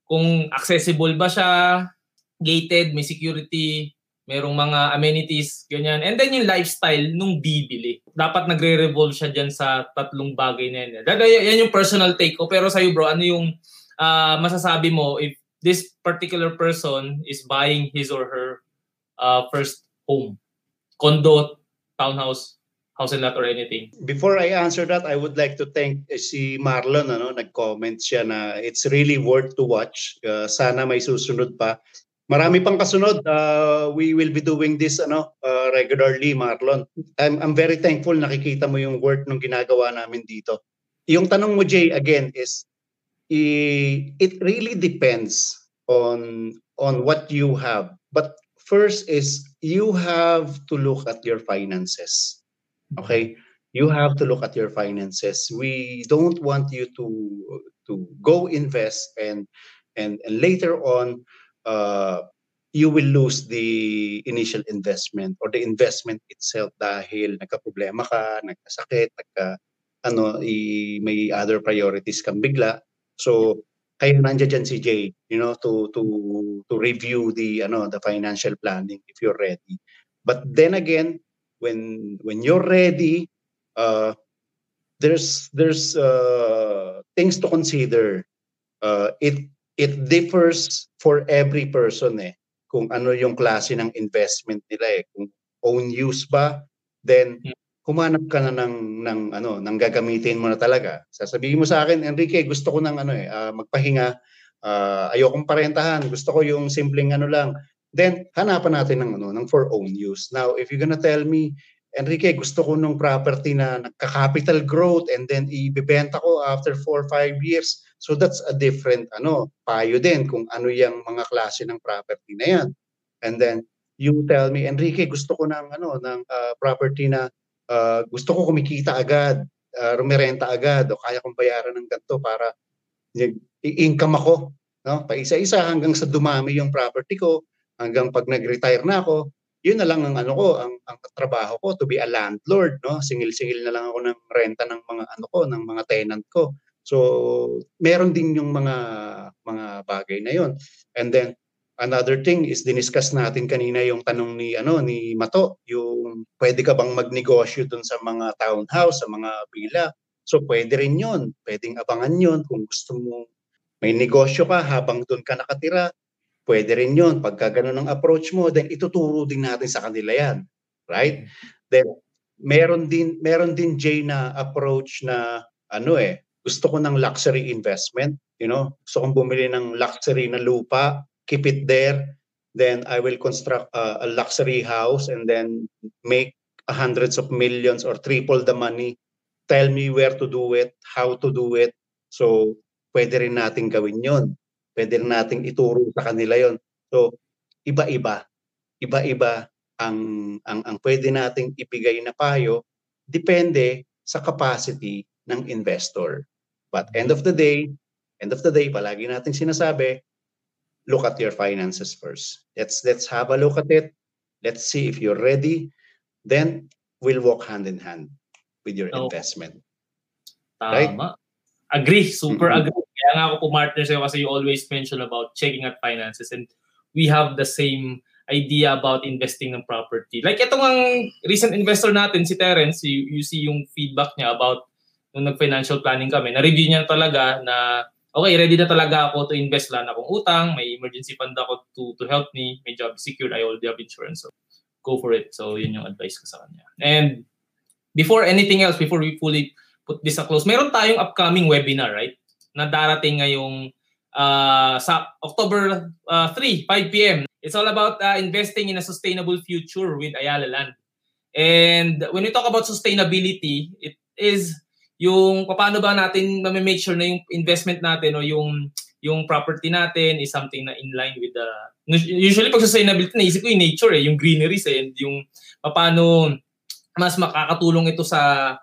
Kung accessible ba siya, gated, may security, merong mga amenities, ganyan. And then yung lifestyle nung bibili. Dapat nagre-revolve siya dyan sa tatlong bagay na yan. Yan yung personal take ko. Pero sa'yo bro, ano yung uh, masasabi mo if this particular person is buying his or her uh, first home? Condo, townhouse, house and lot or anything? Before I answer that, I would like to thank uh, si Marlon. Ano, nag-comment siya na it's really worth to watch. Uh, sana may susunod pa. Marami pang kasunod. Uh, we will be doing this ano uh, regularly, Marlon. I'm, I'm very thankful nakikita mo yung work nung ginagawa namin dito. Yung tanong mo, Jay, again, is it really depends on on what you have. But first is you have to look at your finances. Okay? You have to look at your finances. We don't want you to to go invest and and, and later on uh, you will lose the initial investment or the investment itself dahil nagka-problema ka, nagkasakit, nagka ano, i, may other priorities kang bigla. So kaya nandiyan dyan si Jay, you know, to to to review the ano the financial planning if you're ready. But then again, when when you're ready, uh, there's there's uh, things to consider. Uh, it it differs for every person eh kung ano yung klase ng investment nila eh kung own use ba then hmm. Humanap ka na ng ng ano ng gagamitin mo na talaga sasabihin mo sa akin Enrique gusto ko ng ano eh uh, magpahinga uh, ayokong parentahan gusto ko yung simpleng ano lang then hanapan natin ng ano ng for own use now if you're gonna tell me Enrique, gusto ko nung property na nagka-capital growth and then ibebenta ko after 4 or 5 years. So that's a different ano, payo din kung ano yung mga klase ng property na yan. And then you tell me, Enrique, gusto ko ng ano ng uh, property na uh, gusto ko kumikita agad, uh, rumirenta agad o kaya kong bayaran ng ganito para i-income ako, no? Pa isa-isa hanggang sa dumami yung property ko, hanggang pag nag-retire na ako, yun na lang ang ano ko, ang, ang trabaho ko to be a landlord, no? Singil-singil na lang ako ng renta ng mga ano ko, ng mga tenant ko. So, meron din yung mga mga bagay na yon. And then another thing is diniscuss natin kanina yung tanong ni ano ni Mato, yung pwede ka bang magnegosyo dun sa mga townhouse, sa mga villa. So pwede rin 'yon. Pwedeng abangan 'yon kung gusto mo may negosyo ka habang doon ka nakatira Pwede rin yun. Pagka ganun ang approach mo, then ituturo din natin sa kanila yan. Right? Then, meron din, meron din Jay na approach na ano eh, gusto ko ng luxury investment. You know, gusto kong bumili ng luxury na lupa, keep it there, then I will construct a, a luxury house and then make hundreds of millions or triple the money. Tell me where to do it, how to do it. So, pwede rin natin gawin yon pwede nating ituro sa kanila yon. So, iba-iba. Iba-iba ang, ang, ang pwede nating ibigay na payo depende sa capacity ng investor. But end of the day, end of the day, palagi nating sinasabi, look at your finances first. Let's let's have a look at it. Let's see if you're ready. Then we'll walk hand in hand with your oh. investment. Tama. Right? Agree. Super mm-hmm. agree. Kaya nga ako pumartner sa'yo kasi you always mention about checking at finances and we have the same idea about investing ng property. Like itong ang recent investor natin, si Terence, you, you see yung feedback niya about nung nag-financial planning kami. Na-review niya talaga na okay, ready na talaga ako to invest. Wala na akong utang, may emergency fund ako to, to help me, may job secured, I already have insurance. So go for it. So yun yung advice ko sa kanya. And before anything else, before we fully put this a close. Meron tayong upcoming webinar, right? Na darating ngayong uh, sa October uh, 3, 5 p.m. It's all about uh, investing in a sustainable future with Ayala Land. And when we talk about sustainability, it is yung paano ba natin ma-make sure na yung investment natin o yung yung property natin is something na in line with the usually pag sustainability naisip ko yung nature eh, yung greeneries eh, and yung paano mas makakatulong ito sa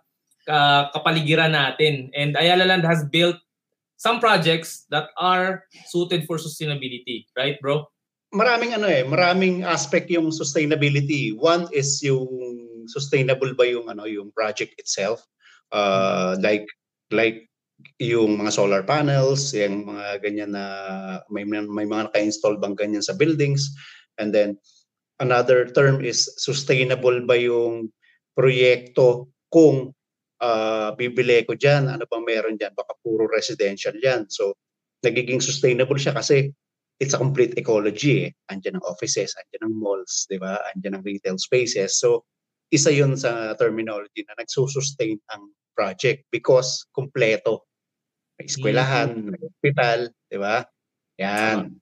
uh, kapaligiran natin. And Ayala Land has built some projects that are suited for sustainability, right bro? Maraming ano eh, maraming aspect yung sustainability. One is yung sustainable ba yung ano yung project itself uh, like like yung mga solar panels, yung mga ganyan na may may mga naka-install bang ganyan sa buildings and then another term is sustainable ba yung proyekto kung uh, bibili ko diyan ano bang meron diyan baka puro residential diyan so nagiging sustainable siya kasi it's a complete ecology eh. Andiyan ang offices, andiyan ang malls, di ba? Andiyan ang retail spaces. So, isa yun sa terminology na nagsusustain ang project because kumpleto. May eskwelahan, mm-hmm. may hospital, di ba? Yan.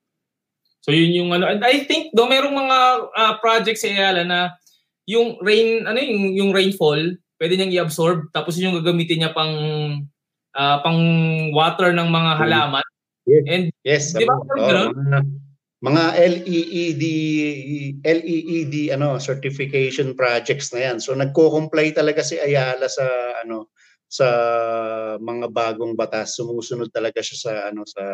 So yun yung ano, and I think do merong mga uh, projects sa Ayala na yung rain, ano yung, yung rainfall, pwede niyang i-absorb tapos yun yung gagamitin niya pang uh, pang water ng mga halaman. Yes. And yes, di ba? Oh, mga LEED LEED ano certification projects na yan. So nagko-comply talaga si Ayala sa ano sa mga bagong batas. Sumusunod talaga siya sa ano sa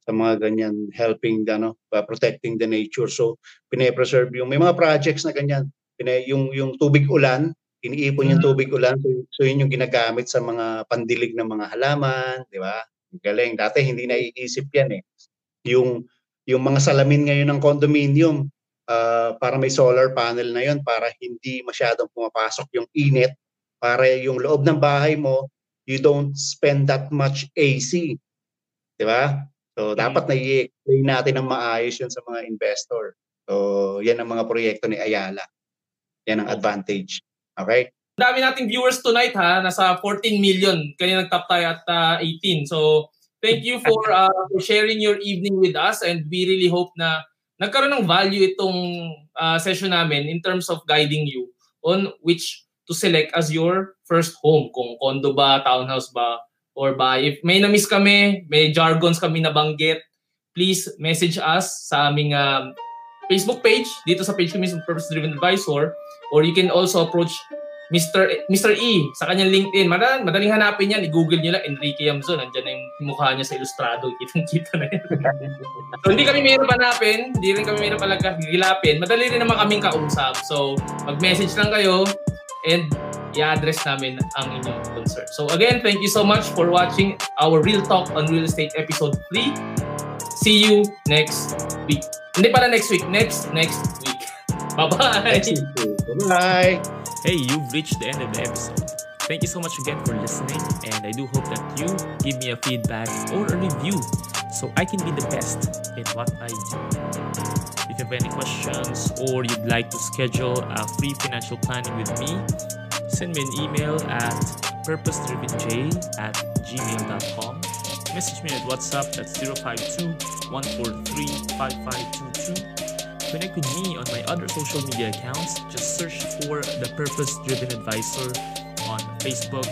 sa mga ganyan helping ano uh, protecting the nature. So pine-preserve yung may mga projects na ganyan. Pine, yung yung tubig ulan, iniipon yung mm. tubig ulan. So, so yun yung ginagamit sa mga pandilig ng mga halaman, di ba? Galing. Dati hindi naiisip yan eh. Yung yung mga salamin ngayon ng condominium, uh, para may solar panel na yon para hindi masyadong pumapasok yung init, para yung loob ng bahay mo, you don't spend that much AC. Di ba? So, dapat na i-explain natin ng maayos yun sa mga investor. So, yan ang mga proyekto ni Ayala. Yan ang advantage. Okay? Dami nating viewers tonight ha, nasa 14 million. Kanina nag-top tayo at uh, ah, 18. So, Thank you for, uh, [laughs] for sharing your evening with us and we really hope na nagkaroon ng value itong uh, session namin in terms of guiding you on which to select as your first home. Kung condo ba, townhouse ba, or ba. If may na-miss kami, may jargons kami nabanggit, please message us sa aming uh, Facebook page, dito sa page kami sa Purpose Driven Advisor, or you can also approach Mr. Mr. E sa kanyang LinkedIn. Madaling, madaling hanapin yan. I-google nyo lang Enrique Yamzon. Nandiyan na yung mukha niya sa ilustrado. [laughs] Kitang-kita na yan. so, hindi kami mayroon hanapin. Hindi rin kami mayroon palaga gilapin. Madali rin naman kaming kausap. So, mag-message lang kayo and i-address namin ang inyong concern. So again, thank you so much for watching our Real Talk on Real Estate episode 3. See you next week. Hindi pala next week. Next, next week. [laughs] Bye-bye. Bye-bye. Hey, you've reached the end of the episode. Thank you so much again for listening, and I do hope that you give me a feedback or a review so I can be the best in what I do. Have any questions or you'd like to schedule a free financial planning with me, send me an email at purposedrivenj at gmail.com. Message me at WhatsApp at 052 143 5522 Connect with me on my other social media accounts. Just search for The Purpose Driven Advisor on Facebook,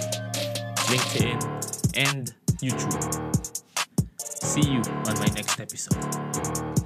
LinkedIn, and YouTube. See you on my next episode.